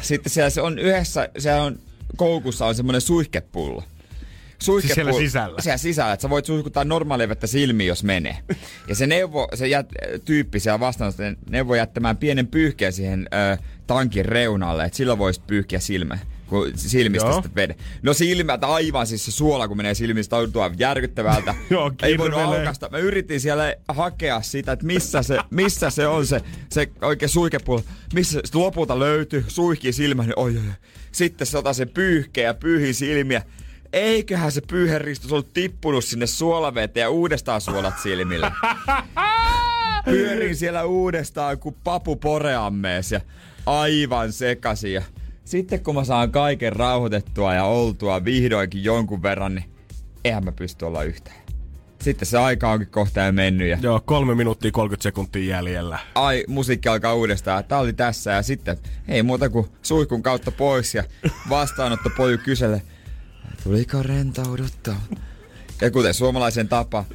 Sitten siellä se on yhdessä, siellä on koukussa on semmoinen suihkepullo. Suihkepullo. Siis siellä sisällä? Siellä sisällä, että sä voit suihkuttaa normaalia vettä silmiin, jos menee. Ja se neuvo, se jät, tyyppi siellä vastaan, se neuvo jättämään pienen pyyhkeen siihen ö, tankin reunalle, että sillä voisi pyyhkiä silmä kun silmistä Joo. sitä vede. No silmät aivan, siis se suola kun menee silmistä, tuntuu aivan järkyttävältä. Joo, Ei voinut aukasta. Mä yritin siellä hakea sitä, että missä se, missä se on se, se oikein suihkepullo. Missä se lopulta löytyy, suihkii silmään, niin oi, oi, oi. Sitten se ottaa se pyyhkeä ja pyyhii silmiä. Eiköhän se pyyheristus ollut tippunut sinne suolaveteen ja uudestaan suolat silmille. Pyörin siellä uudestaan kuin papu poreammees ja aivan sekaisin. Sitten kun mä saan kaiken rauhoitettua ja oltua vihdoinkin jonkun verran, niin eihän mä pysty olla yhtään. Sitten se aika onkin kohta jo mennyt ja Joo, kolme minuuttia 30 sekuntia jäljellä. ai, musiikki alkaa uudestaan. Tää oli tässä ja sitten ei muuta kuin suihkun kautta pois ja vastaanotto poju kyselle, tuliko rentouduttua? Ja kuten suomalaisen tapa,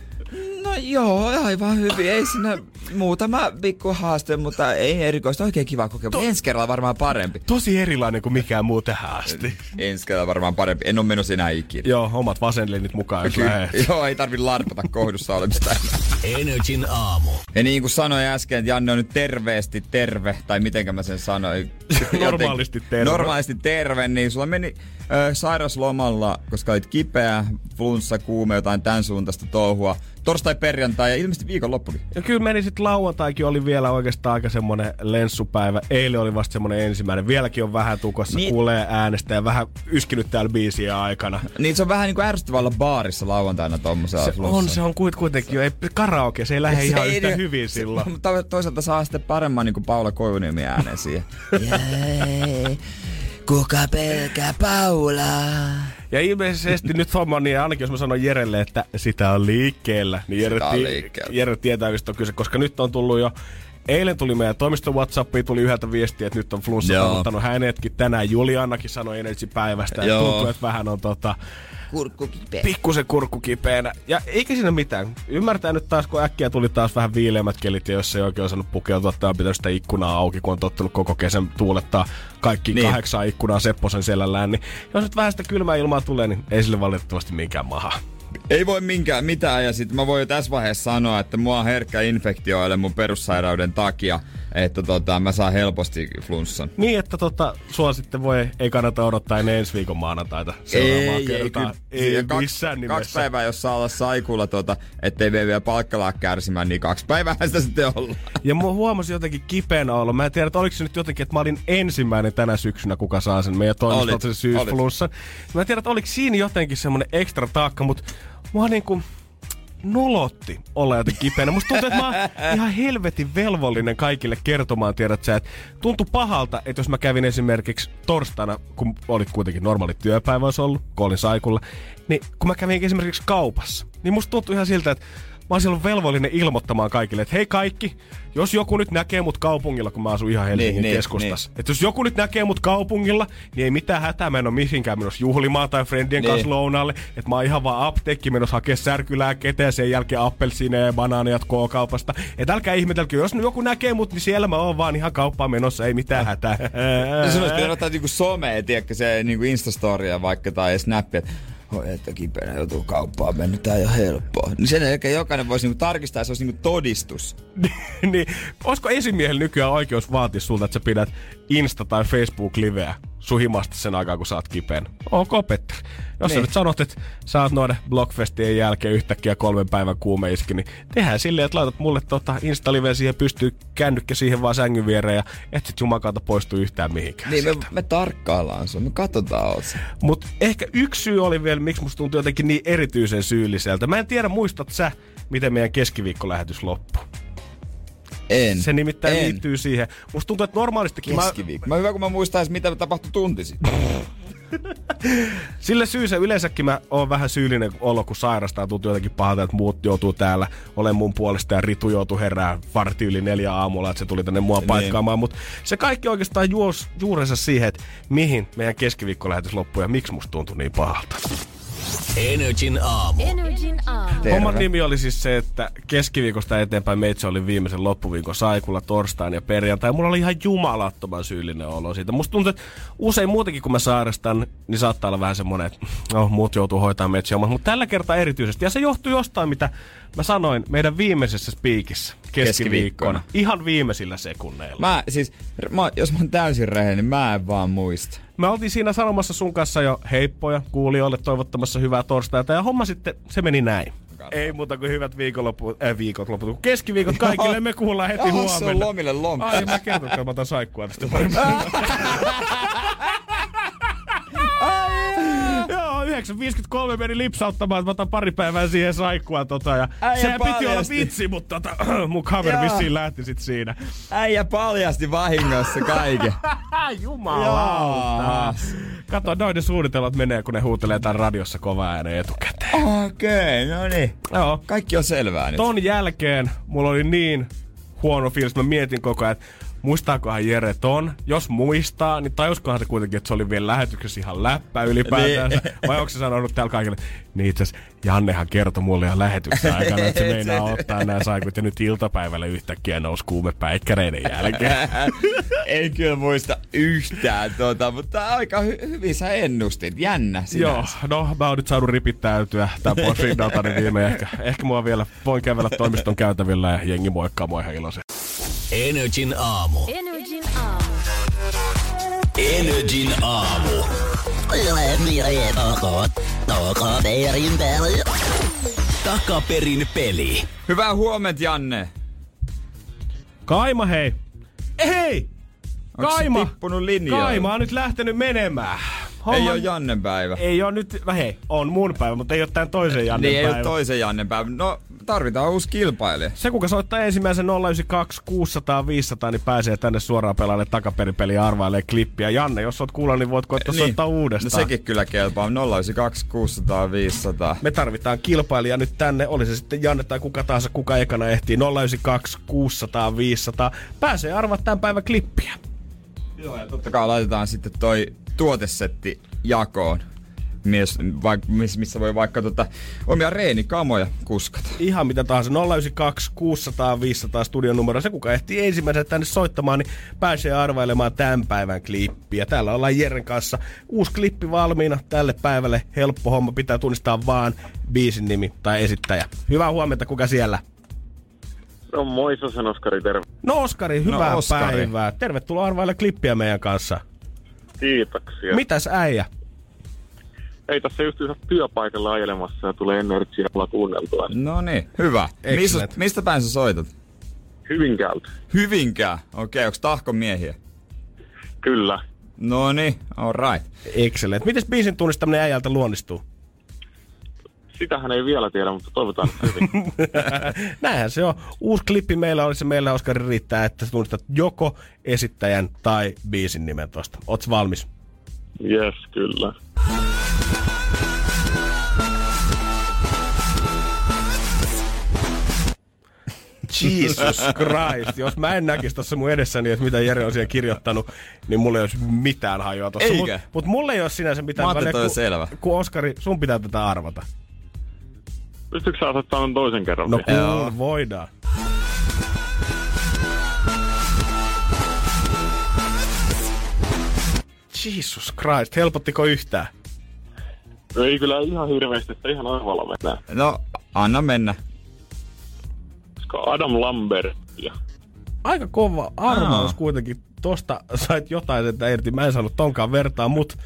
no joo, aivan hyvin. Ei siinä muutama pikku haaste, mutta ei erikoista. Oikein kiva kokemus. Ensi kerralla varmaan parempi. Tosi erilainen kuin mikään muu tähän asti. Ensi kerralla varmaan parempi. En ole menossa enää ikinä. Joo, omat vasenlinit mukaan, jos lähet. joo, ei tarvi larpata kohdussa olemista. Energin aamu. Ja niin kuin sanoin äsken, että Janne on nyt terveesti terve, tai mitenkä mä sen sanoin. Normaalisti terve. Normaalisti terve, niin sulla meni ö, sairaslomalla, koska olit kipeä, flunssa, kuume, jotain tämän suuntaista touhua. Torstai, perjantai ja ilmeisesti viikonloppukin. Ja kyllä meni sitten lauantaikin oli vielä oikeastaan aika semmonen lenssupäivä. Eilen oli vasta semmonen ensimmäinen. Vieläkin on vähän tukossa, Niin- kuulee äänestä ja vähän yskinyt täällä biisiä aikana. Niin se on vähän niin kuin ärsyttävää olla baarissa lauantaina tommosella Se on, se on kuit- kuitenkin jo. Ei, karaoke, se ei lähde ihan ei yhtä niin- hyvin se- silloin. Mutta toisaalta saa sitten paremman niin kuin Paula Koivuniemi äänen siihen. Jee, kuka pelkää Paulaa? Ja ilmeisesti nyt homma on niin, ainakin jos mä sanon Jerelle, että sitä on liikkeellä, niin Jere, Sitä on liikkeellä. Jere tietää, mistä on kyse, koska nyt on tullut jo Eilen tuli meidän toimiston Whatsappiin, tuli yhdeltä viestiä, että nyt on flunssa tavoittanut hänetkin. Tänään Julianakin sanoi Energy-päivästä, että tuntuu, että vähän on tota, Kurkku kipeä. pikkusen kurkku kipeänä. Ja eikä siinä mitään. Ymmärtää nyt taas, kun äkkiä tuli taas vähän viileämmät kelit, ja jos ei oikein osannut pukeutua tai on pitänyt sitä ikkunaa auki, kun on tottunut koko kesän tuulettaa kaikki Niin. niin. kahdeksan ikkunaa Sepposen selällään, niin jos nyt vähän sitä kylmää ilmaa tulee, niin ei sille valitettavasti minkään maha. Ei voi minkään mitään ja sitten mä voin jo tässä vaiheessa sanoa, että mua on herkkä infektioille mun perussairauden takia, että tota, mä saan helposti flunssan. Niin, että tota, sua sitten voi, ei kannata odottaa ennen ensi viikon maanantaita seuraavaa kertaa. kyllä. ei Siinä kaksi, missään nimessä. kaksi päivää, jos saa olla saikulla, tota, ettei vie vielä palkkalaa kärsimään, niin kaksi päivää sitä sitten olla. Ja mä huomasin jotenkin kipeänä olla. Mä en tiedä, että oliko se nyt jotenkin, että mä olin ensimmäinen tänä syksynä, kuka saa sen meidän toimistolta sen syysflunssan. Mä en tiedä, että oliko siinä jotenkin semmonen ekstra taakka, mutta mua niinku nolotti olla jotenkin kipeänä. Musta tuntuu, että mä oon ihan helvetin velvollinen kaikille kertomaan, tiedät sä, että tuntui pahalta, että jos mä kävin esimerkiksi torstaina, kun oli kuitenkin normaali työpäivä olisi ollut, kun olin saikulla, niin kun mä kävin esimerkiksi kaupassa, niin musta tuntui ihan siltä, että mä olisin ollut velvollinen ilmoittamaan kaikille, että hei kaikki, jos joku nyt näkee mut kaupungilla, kun mä asun ihan Helsingin Niin, niin, keskustassa. Että jos joku nyt näkee mut kaupungilla, niin ei mitään hätää, mä en ole mihinkään menossa juhlimaan tai friendien Niin. kanssa lounaalle. Että mä oon ihan vaan apteekki menossa hakea särkylääkkeitä ja sen jälkeen appelsiineja ja banaaneja K-kaupasta. Että älkää ihmetelkö, jos nyt joku näkee mut, niin siellä mä oon vaan ihan kauppaan menossa, ei mitään hätää. Sun olisi pitänyt ottaa niinku somea, tiedätkö, se niinku Instastoria vaikka tai Snappia, että Oi, että kipeänä joutuu kauppaan mennyt, tää ei ole helppoa. Niin sen jälkeen jokainen voisi niinku tarkistaa, se olisi niinku todistus. niin, olisiko esimiehellä nykyään oikeus vaatia sulta, että sä pidät Insta- tai Facebook-liveä suhimasta sen aikaa, kun sä oot kipeän? Ok, Petteri. Jos niin. sä nyt sanot, että sä oot noiden blogfestien jälkeen yhtäkkiä kolmen päivän kuumeiski, niin tehdään silleen, että laitat mulle tota Insta-liveen siihen pystyy kännykkä siihen vaan sängyn viereen ja et sit jumakaalta poistu yhtään mihinkään. Niin me, me tarkkaillaan sun, me katsotaan oot. Mutta ehkä yksi syy oli vielä, miksi musta tuntui jotenkin niin erityisen syylliseltä. Mä en tiedä, muistat sä, miten meidän keskiviikkolähetys loppui? En. Se nimittäin en. liittyy siihen. Musta tuntuu, että normaalistikin mä, Keskiviikko. Mä hyvä, kun mä muistaisin, mitä tapahtui tunti sitten. Sille syyssä yleensäkin mä oon vähän syyllinen olo, kun sairastaa. Tuntuu jotenkin pahalta, että muut joutuu täällä olen mun puolesta ja Ritu joutuu herää varti yli neljä aamulla, että se tuli tänne mua paikkaamaan. Mutta se kaikki oikeastaan juos, juurensa siihen, että mihin meidän keskiviikkolähetys loppui ja miksi musta tuntui niin pahalta. Energin aamu. Energin aamu. Terve. Homman nimi oli siis se, että keskiviikosta eteenpäin meitsi oli viimeisen loppuviikon saikulla torstain ja perjantai. Mulla oli ihan jumalattoman syyllinen olo siitä. Musta tuntuu, että usein muutenkin kun mä sairastan, niin saattaa olla vähän semmonen, että no, muut joutuu hoitamaan metsiä mutta tällä kertaa erityisesti. Ja se johtuu jostain, mitä mä sanoin meidän viimeisessä spiikissä keskiviikkona. Keskiviikkona. Ihan viimeisillä sekunneilla. Mä siis, mä, jos mä oon täysin rehellinen, niin mä en vaan muista. Me oltiin siinä sanomassa sun kanssa jo heippoja kuulijoille toivottamassa hyvää torstaita ja homma sitten, se meni näin. Ei muuta kuin hyvät viikonloppu, äh, viikot loput, keskiviikot kaikille, me kuullaan heti Oho, se on huomenna. lomille lompa. Ai, mä kerton, että mä otan saikkua tästä 9.53 meni lipsauttamaan, että mä otan pari päivää siihen saikkua tota, ja Äijä sehän piti olla paljasti. vitsi, mutta tota, mun kaveri Joo. vissiin lähti sit siinä. Äijä paljasti vahingossa kaiken. Jumalauta. Kato, noiden suunnitelmat menee, kun ne huutelee tämän radiossa kova ääneen etukäteen. Okei, okay, no niin. Joo. Kaikki on selvää nyt. Ton jälkeen mulla oli niin huono fiilis, mä mietin koko ajan, että muistaakohan Jere ton? Jos muistaa, niin tajuskohan se kuitenkin, että se oli vielä lähetyksessä ihan läppä ylipäätään. Niin. Vai onko se sanonut täällä kaikille? Niin itse Jannehan kertoi mulle jo lähetyksen aikana, että se meinaa ottaa nämä saikut ja nyt iltapäivällä yhtäkkiä nousi kuume päikkäreiden jälkeen. en kyllä muista yhtään tota, mutta aika hy- hyvin sä ennustit. Jännä Joo, sinänsä. no mä oon nyt saanut ripittäytyä tämän pois rinnaltani viime. Ehkä, ehkä mua vielä voin kävellä toimiston käytävillä ja jengi moikkaa mua ihan iloisen. Energin aamu. Energin aamu. Energin aamu. Takaperin peli. Hyvää huomenta, Janne. Kaima hei! Hei! Onks se Kaima! tippunut? Kaima on nyt lähtenyt menemään. Ei ole Jannen päivä. Ei ole nyt, hei, on mun päivä, mutta ei ole tämän toisen Jannen niin ei päivä. ole toisen Jannen päivä. No, tarvitaan uusi kilpailija. Se, kuka soittaa ensimmäisen 092 600 500, niin pääsee tänne suoraan pelaalle takaperipeliä ja arvailee klippiä. Janne, jos oot kuulla, niin voit koittaa niin. soittaa No uudestaan. sekin kyllä kelpaa. 092 600 500. Me tarvitaan kilpailija nyt tänne, oli se sitten Janne tai kuka tahansa, kuka ekana ehtii. 092 600 500. Pääsee arvaa tämän päivän klippiä. Joo, ja totta kai laitetaan sitten toi tuotesetti jakoon. Mies, vaik, miss- missä voi vaikka tota, omia reenikamoja kuskata. Ihan mitä tahansa. 092 600 500 studion numero. Se, kuka ehtii ensimmäisenä tänne soittamaan, niin pääsee arvailemaan tämän päivän klippiä. Täällä ollaan Jeren kanssa. Uusi klippi valmiina tälle päivälle. Helppo homma. Pitää tunnistaa vaan biisin nimi tai esittäjä. Hyvää huomenta, kuka siellä? No moi, Sosen Oskari, terve. No Oskari, hyvää No, Oskari. päivää. Tervetuloa arvaille klippiä meidän kanssa. Kiitoksia. Mitäs äijä? Ei tässä just työpaikalla ajelemassa ja tulee energialla kuunneltua. No niin, hyvä. Mistä, mistä päin sä soitat? Hyvinkäältä. Hyvinkää. Okei, onks tahkon miehiä? Kyllä. No niin, alright. Excellent. Miten biisin tunnistaminen äijältä luonnistuu? Sitähän ei vielä tiedä, mutta toivotaan että hyvin. Näinhän se on. Uusi klippi meillä olisi, meillä Oskari riittää, että sä tunnistat joko esittäjän tai biisin nimen tosta. Oots valmis? Yes, kyllä. Jesus Christ. Jos mä en näkisi tuossa mun edessäni, että mitä Jere on siellä kirjoittanut, niin mulla ei olisi mitään hajoa tossa. Eikö? Mut, mut mulla ei ole sinänsä mitään Mä väliä, kun, selvä. kun Oskari, sun pitää tätä arvata. Pystytkö sä asettamaan toisen kerran? No kun voidaan. Jesus Christ, helpottiko yhtään? No ei kyllä ihan hirveästi, että ihan aivalla mennään. No, anna mennä. Koska Adam Lambert ja Aika kova arvaus Aa. kuitenkin. Tosta sait jotain että irti. Mä en saanut tonkaan vertaa, mut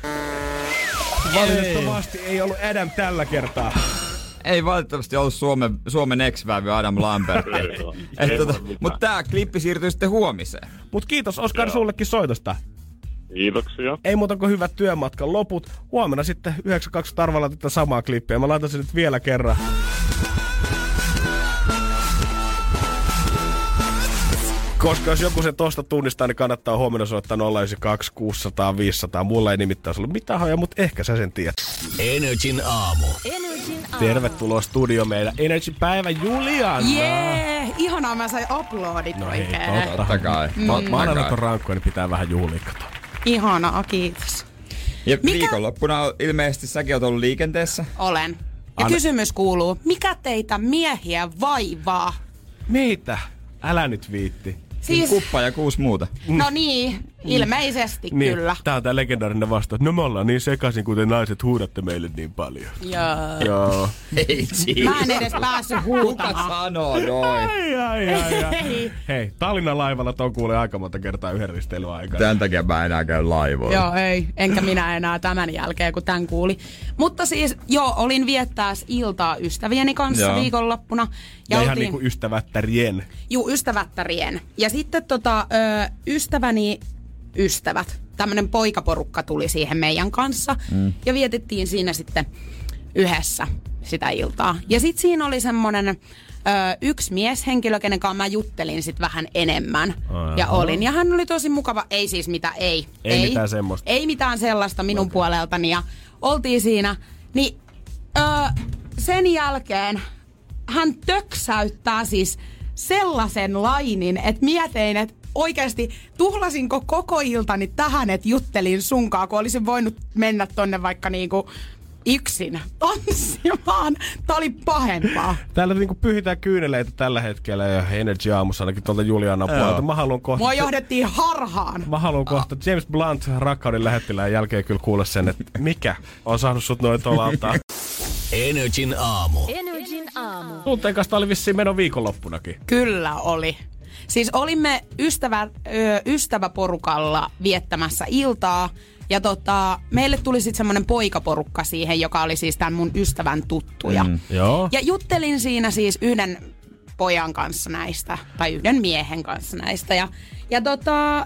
valitettavasti ei ollut Adam tällä kertaa. Ei valitettavasti ollut Suomen, Suomen ex Adam Lambert. Tota. Mutta tää klippi siirtyy sitten huomiseen. Mut kiitos Oskar sullekin soitosta. Kiitoksia. Ei muuta kuin hyvät työmatkan loput. Huomenna sitten 9.2 tarvalla tätä samaa klippiä. Mä laitan sen nyt vielä kerran. Koska jos joku se tosta tunnistaa, niin kannattaa huomenna soittaa 092 600 500. Mulla ei nimittäin ollut mitään hoja, mutta ehkä sä sen tiedät. Energin aamu. Energin aamu. Tervetuloa studio meidän Energy Päivä Juliana. Jee, ihanaa mä sain uploadit No hei, oikein. Totta kai. Ma- Totta maanantait kai. on rankkoja, niin pitää vähän juhlia kato. Ihanaa, kiitos. Ja Mikä- viikonloppuna ilmeisesti säkin oot ollut liikenteessä. Olen. Ja Anna- kysymys kuuluu, mikä teitä miehiä vaivaa? Meitä? Älä nyt viitti. Siis, Kuppa ja kuusi muuta. no niin, ilmeisesti Niin, kyllä. tää on tää legendaarinen vastaus. No me ollaan niin sekaisin, kuten naiset huudatte meille niin paljon. Joo. Joo. Ei siis. Mä en edes päässyt Kuka huutamaan. sanoo noin? Ai, ai, ai, ai. Ei. Hei, Tallinnan laivalla ton kuulee aika monta kertaa yhden risteilyn aikana. Tän takia mä en enää käy laivoilla. Joo, ei. Enkä minä enää tämän jälkeen, kun tämän kuuli. Mutta siis, joo, olin viettää iltaa ystävieni kanssa Joo. viikonloppuna. Ja, ihan oltiin- niinku ystävättärien. Juu, ystävättärien. Ja sitten tota, ö, ystäväni ystävät, tämmönen poikaporukka tuli siihen meidän kanssa. Mm. Ja vietettiin siinä sitten yhdessä sitä iltaa. Ja sitten siinä oli semmonen ö, yksi mieshenkilö, kenen kanssa mä juttelin sit vähän enemmän. Aha. Ja olin. Ja hän oli tosi mukava. Ei siis mitä, ei. Ei mitään semmoista. Ei mitään sellaista minun okay. puoleltani. Ja oltiin siinä. Niin ö, sen jälkeen hän töksäyttää siis sellaisen lainin, että mietin, että oikeasti tuhlasinko koko iltani tähän, että juttelin sunkaan, kun olisin voinut mennä tonne vaikka niinku yksin tanssimaan. Tää oli pahempaa. Täällä niinku pyhitään kyyneleitä tällä hetkellä ja Energy aamussa ainakin tuolta Juliana puolelta. Mä haluan kohta... Mua johdettiin harhaan. Mä haluan kohta James Blunt rakkauden lähettilään jälkeen kyllä kuulla sen, että mikä on saanut sut noin tuolla altaa. Energin aamu. Energin aamu. Tunteen kanssa oli vissiin meno viikonloppunakin. Kyllä oli. Siis olimme ystävä, ö, ystäväporukalla viettämässä iltaa. Ja tota, meille tuli sitten semmoinen poikaporukka siihen, joka oli siis tämän mun ystävän tuttuja. Mm. Joo. Ja juttelin siinä siis yhden pojan kanssa näistä, tai yhden miehen kanssa näistä. Ja, ja tota, ö,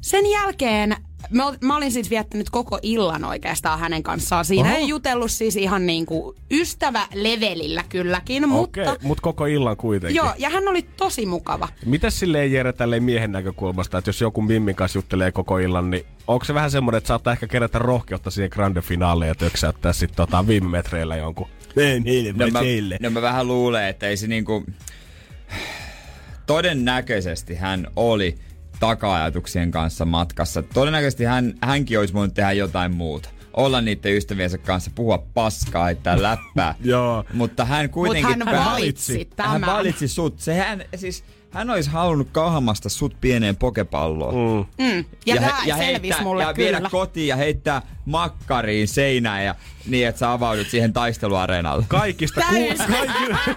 sen jälkeen mä, ol- mä olin siis viettänyt koko illan oikeastaan hänen kanssaan. Siinä Oho. ei jutellut siis ihan niinku ystävälevelillä kylläkin, Okei, mutta... mut koko illan kuitenkin. Joo, ja hän oli tosi mukava. Mitäs silleen Jere tälleen miehen näkökulmasta, että jos joku Mimmin kanssa juttelee koko illan, niin onko se vähän semmoinen, että saattaa ehkä kerätä rohkeutta siihen grande finaaliin ja töksäyttää sitten tota viime metreillä jonkun? Ei niille, No mä, no mä vähän luulen, että ei se niinku... Todennäköisesti hän oli taka-ajatuksien kanssa matkassa. Todennäköisesti hän, hänkin olisi voinut tehdä jotain muuta. Olla niiden ystäviensä kanssa, puhua paskaa, heittää läppää. Joo. Mutta hän kuitenkin... hän valitsi tämän. hän valitsi sut. Se hän, siis, hän olisi halunnut kauhamasta sut pieneen pokepalloon. Mm. Mm. Ja, ja ja selvisi heittää, mulle ja kyllä. viedä kotiin ja heittää makkariin seinään ja niin, että sä avaudut siihen taisteluareenalle. Kaikista, ku, kaikki,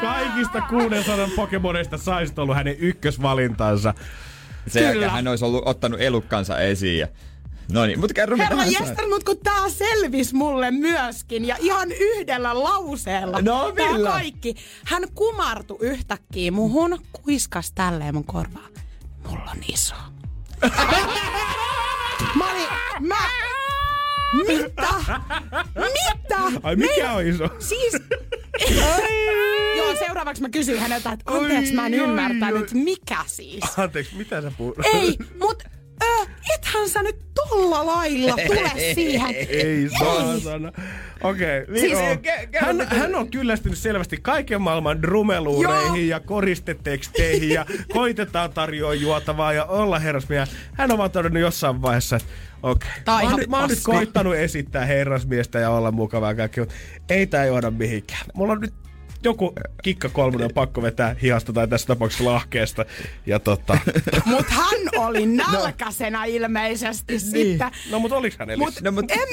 kaikista 600 Pokemonista saisit ollut hänen ykkösvalintansa. Jälkeen Kyllä. hän olisi ollut ottanut elukkansa esiin. Ja... No niin, mutta kerro Herra hän sanoi. jästär, mut kun tää selvisi mulle myöskin ja ihan yhdellä lauseella. No, Tää millä? kaikki. Hän kumartui yhtäkkiä muhun, kuiskas tälleen mun korvaan. Mulla on iso. mä olin, mä... Mitä? Mitä? Ai mikä on iso? Siis... Joo, seuraavaksi mä kysyin häneltä, että anteeksi mä en ymmärtänyt, mikä siis? Anteeksi, mitä sä puhut? Ei, mut ethän sä nyt tolla lailla tule siihen. Ei saatana. Okei, okay, Siis- siis, hän, hän on kyllästynyt selvästi kaiken maailman drumeluureihin Joo. ja koristeteksteihin ja koitetaan tarjoa juotavaa ja olla herrasmies. Hän on vaan todennut jossain vaiheessa, että okei, okay. Mä, oon mä oon nyt koittanut esittää herrasmiestä ja olla mukavaa ja kaikki, mutta ei tää johda mihinkään. Mulla on nyt joku kikka kolmonen pakko vetää hihasta tai tässä tapauksessa lahkeesta. Ja tota, Mut hän oli nälkäisenä ilmeisesti sitten. no mut oliks hän Mut? No, mut- en,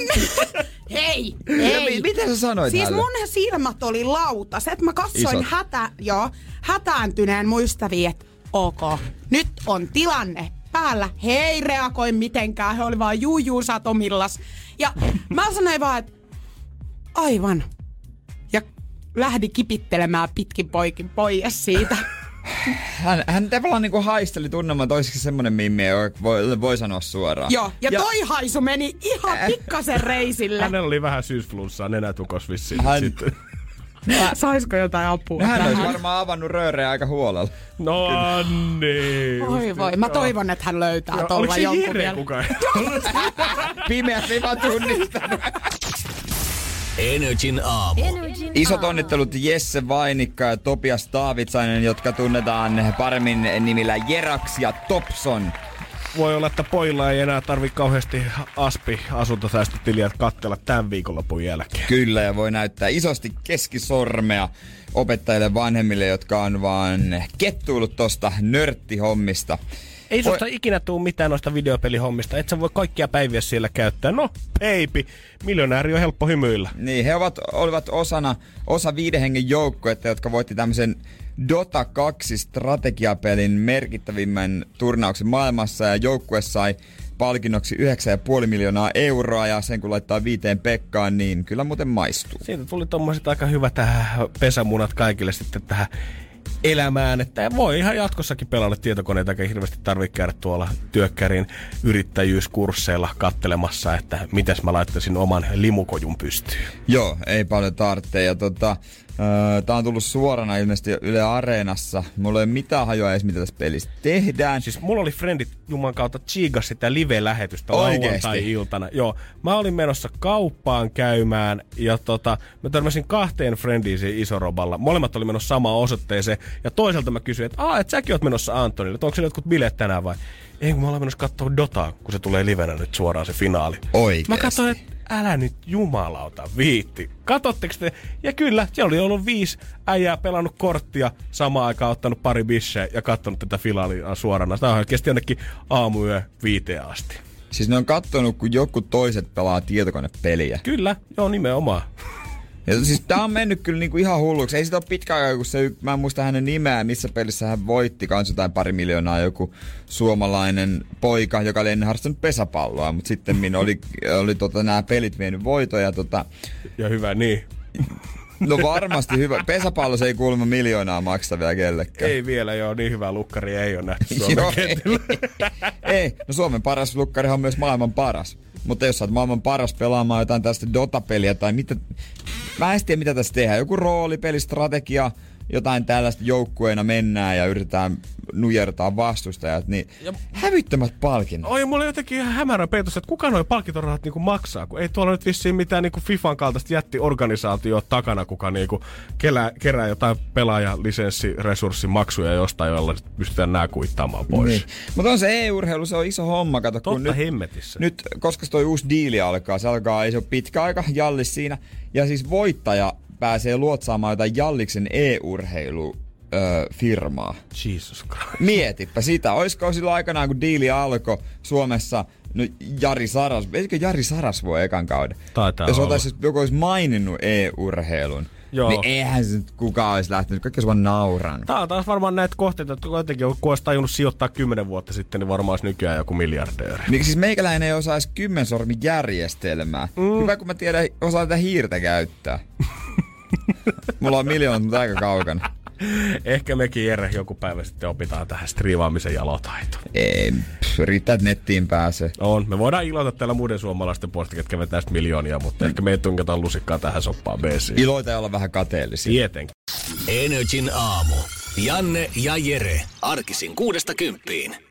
hei, hei. mi- mitä sä sanoit Siis hänelle? mun silmät oli lautaset. Mä katsoin Isot. hätä, joo, hätääntyneen muistaviin, että ok, nyt on tilanne päällä. He ei reagoi mitenkään, he oli vaan juu juu satomillas. Ja mä sanoin vaan, että aivan. Ja lähdin kipittelemään pitkin poikin pois siitä. Hän, hän tavallaan niinku haisteli tunnelman toiseksi semmonen mimmi, joka voi, voi sanoa suoraan. Joo, ja, ja toi haisu meni ihan pikkasen reisille. Hänellä oli vähän syysflunssaa nenätukos vissiin Hän- sitten. Saisiko jotain apua? No hän olisi tähän? varmaan avannut rööreä aika huolella. No niin. Oi voi, mä toivon, että hän löytää tuolla Oliko se jonkun Jere vielä. kukaan? Pimeät ei vaan tunnistanut. Energin aamu. Energin Isot aamu. onnittelut Jesse Vainikka ja Topias Taavitsainen, jotka tunnetaan paremmin nimillä Jerax ja Topson. Voi olla, että pojilla ei enää tarvi kauheasti aspi asuntosäästötiliä katsella tämän viikonlopun jälkeen. Kyllä, ja voi näyttää isosti keskisormea opettajille vanhemmille, jotka on vaan kettuillut tosta nörttihommista. Ei susta ikinä tuu mitään noista videopelihommista. Et sä voi kaikkia päiviä siellä käyttää. No, baby, miljonääri on helppo hymyillä. Niin, he ovat, olivat osana, osa viiden hengen joukkuetta, jotka voitti tämmöisen Dota 2 strategiapelin merkittävimmän turnauksen maailmassa ja joukkue sai palkinnoksi 9,5 miljoonaa euroa ja sen kun laittaa viiteen Pekkaan, niin kyllä muuten maistuu. Siitä tuli tommoset aika hyvät tähän pesämunat kaikille sitten tähän elämään, että voi ihan jatkossakin pelata tietokoneita, eikä hirveästi tarvitse käydä tuolla työkkärin yrittäjyyskursseilla kattelemassa, että mitäs mä laittaisin oman limukojun pystyyn. Joo, ei paljon tarvitse. Ja tota, öö, tää on tullut suorana ilmeisesti Yle Areenassa. Mulla ei ole mitään hajoa edes, mitä tässä pelissä tehdään. Siis mulla oli frendit Juman kautta chiigas sitä live-lähetystä lauantai-iltana. Joo, mä olin menossa kauppaan käymään ja tota, mä törmäsin kahteen frendiin siinä isoroballa. Molemmat oli menossa samaan osoitteeseen ja toiselta mä kysyin, että aah, et säkin oot menossa Antonille, että onko se jotkut bileet tänään vai? Ei, kun mä olen menossa katsoa Dotaa, kun se tulee livenä nyt suoraan se finaali. Oikeesti. Mä katsoin, että älä nyt jumalauta viitti. Katotteko te? Ja kyllä, siellä oli ollut viisi äijää pelannut korttia, samaan aikaan ottanut pari bisseä ja katsonut tätä finaalia suorana. Tämä on oikeasti jonnekin aamuyö viiteen asti. Siis ne on kattonut, kun joku toiset pelaa tietokonepeliä. Kyllä, joo nimenomaan. Ja siis tää on mennyt kyllä niinku ihan hulluksi. Ei sitä ole pitkä aikaa, kun se, mä en muista hänen nimeä, missä pelissä hän voitti kans jotain pari miljoonaa joku suomalainen poika, joka oli ennen harrastanut pesäpalloa, mutta sitten minä oli, oli tota, nämä pelit vienyt voitoja. Tota, Ja hyvä niin. no varmasti hyvä. Pesäpallo se ei kuulemma miljoonaa maksa vielä kellekään. Ei vielä joo, niin hyvää lukkari ei ole nähty Joo, Suomen ei, kentillä. ei, no Suomen paras lukkarihan on myös maailman paras. Mutta jos sä oot maailman paras pelaamaan jotain tästä Dota-peliä tai mitä... Mä en tiedä, mitä tässä tehdään. Joku roolipeli, strategia, jotain tällaista joukkueena mennään ja yritetään nujertaa vastustajat, niin hävyttömät palkinnot. Oi, mulla on jotenkin ihan hämärä peitos, että kuka noin palkintorahat niinku maksaa, kun ei tuolla nyt vissiin mitään niinku FIFAn kaltaista jättiorganisaatio takana, kuka niinku kerää, kerää jotain pelaajalisenssiresurssimaksuja jostain, jolla pystytään nämä kuittaamaan pois. Niin. Mutta on se e-urheilu, se on iso homma, kato, kun Totta nyt, hemmetissä. nyt, koska toi uusi diili alkaa, se alkaa, ei se ole pitkä aika, Jallis siinä, ja siis voittaja pääsee luotsaamaan jotain Jalliksen e-urheilu öö, firmaa. Jesus Christ. Mietipä sitä. Olisiko silloin aikanaan, kun diili alkoi Suomessa, no Jari Saras, eikö Jari Saras voi ekan kauden? Taitaa Jos olla. otais, joku olisi maininnut e-urheilun, Joo. niin eihän se nyt kukaan olisi lähtenyt. Kaikki olisi vaan nauranut. Tää on taas varmaan näitä kohteita, että kuitenkin kun olisi tajunnut sijoittaa kymmenen vuotta sitten, niin varmaan olisi nykyään joku miljardööri. Niin siis meikäläinen ei osaa edes kymmensormijärjestelmää. Mm. Hyvä, kun mä tiedän, osaa tätä hiirtä käyttää. Mulla on miljoonat, mutta aika kaukana. Ehkä mekin Jere joku päivä sitten opitaan tähän striivaamisen jalotaitoon. Ei, pff, riittää, että nettiin pääsee. On. Me voidaan iloita täällä muiden suomalaisten puolesta, ketkä vetää miljoonia, mutta ehkä me ei tunketaan lusikkaa tähän soppaan BC. Iloita ja olla vähän kateellisia. Tietenkin. Energin aamu. Janne ja Jere. Arkisin kuudesta kymppiin.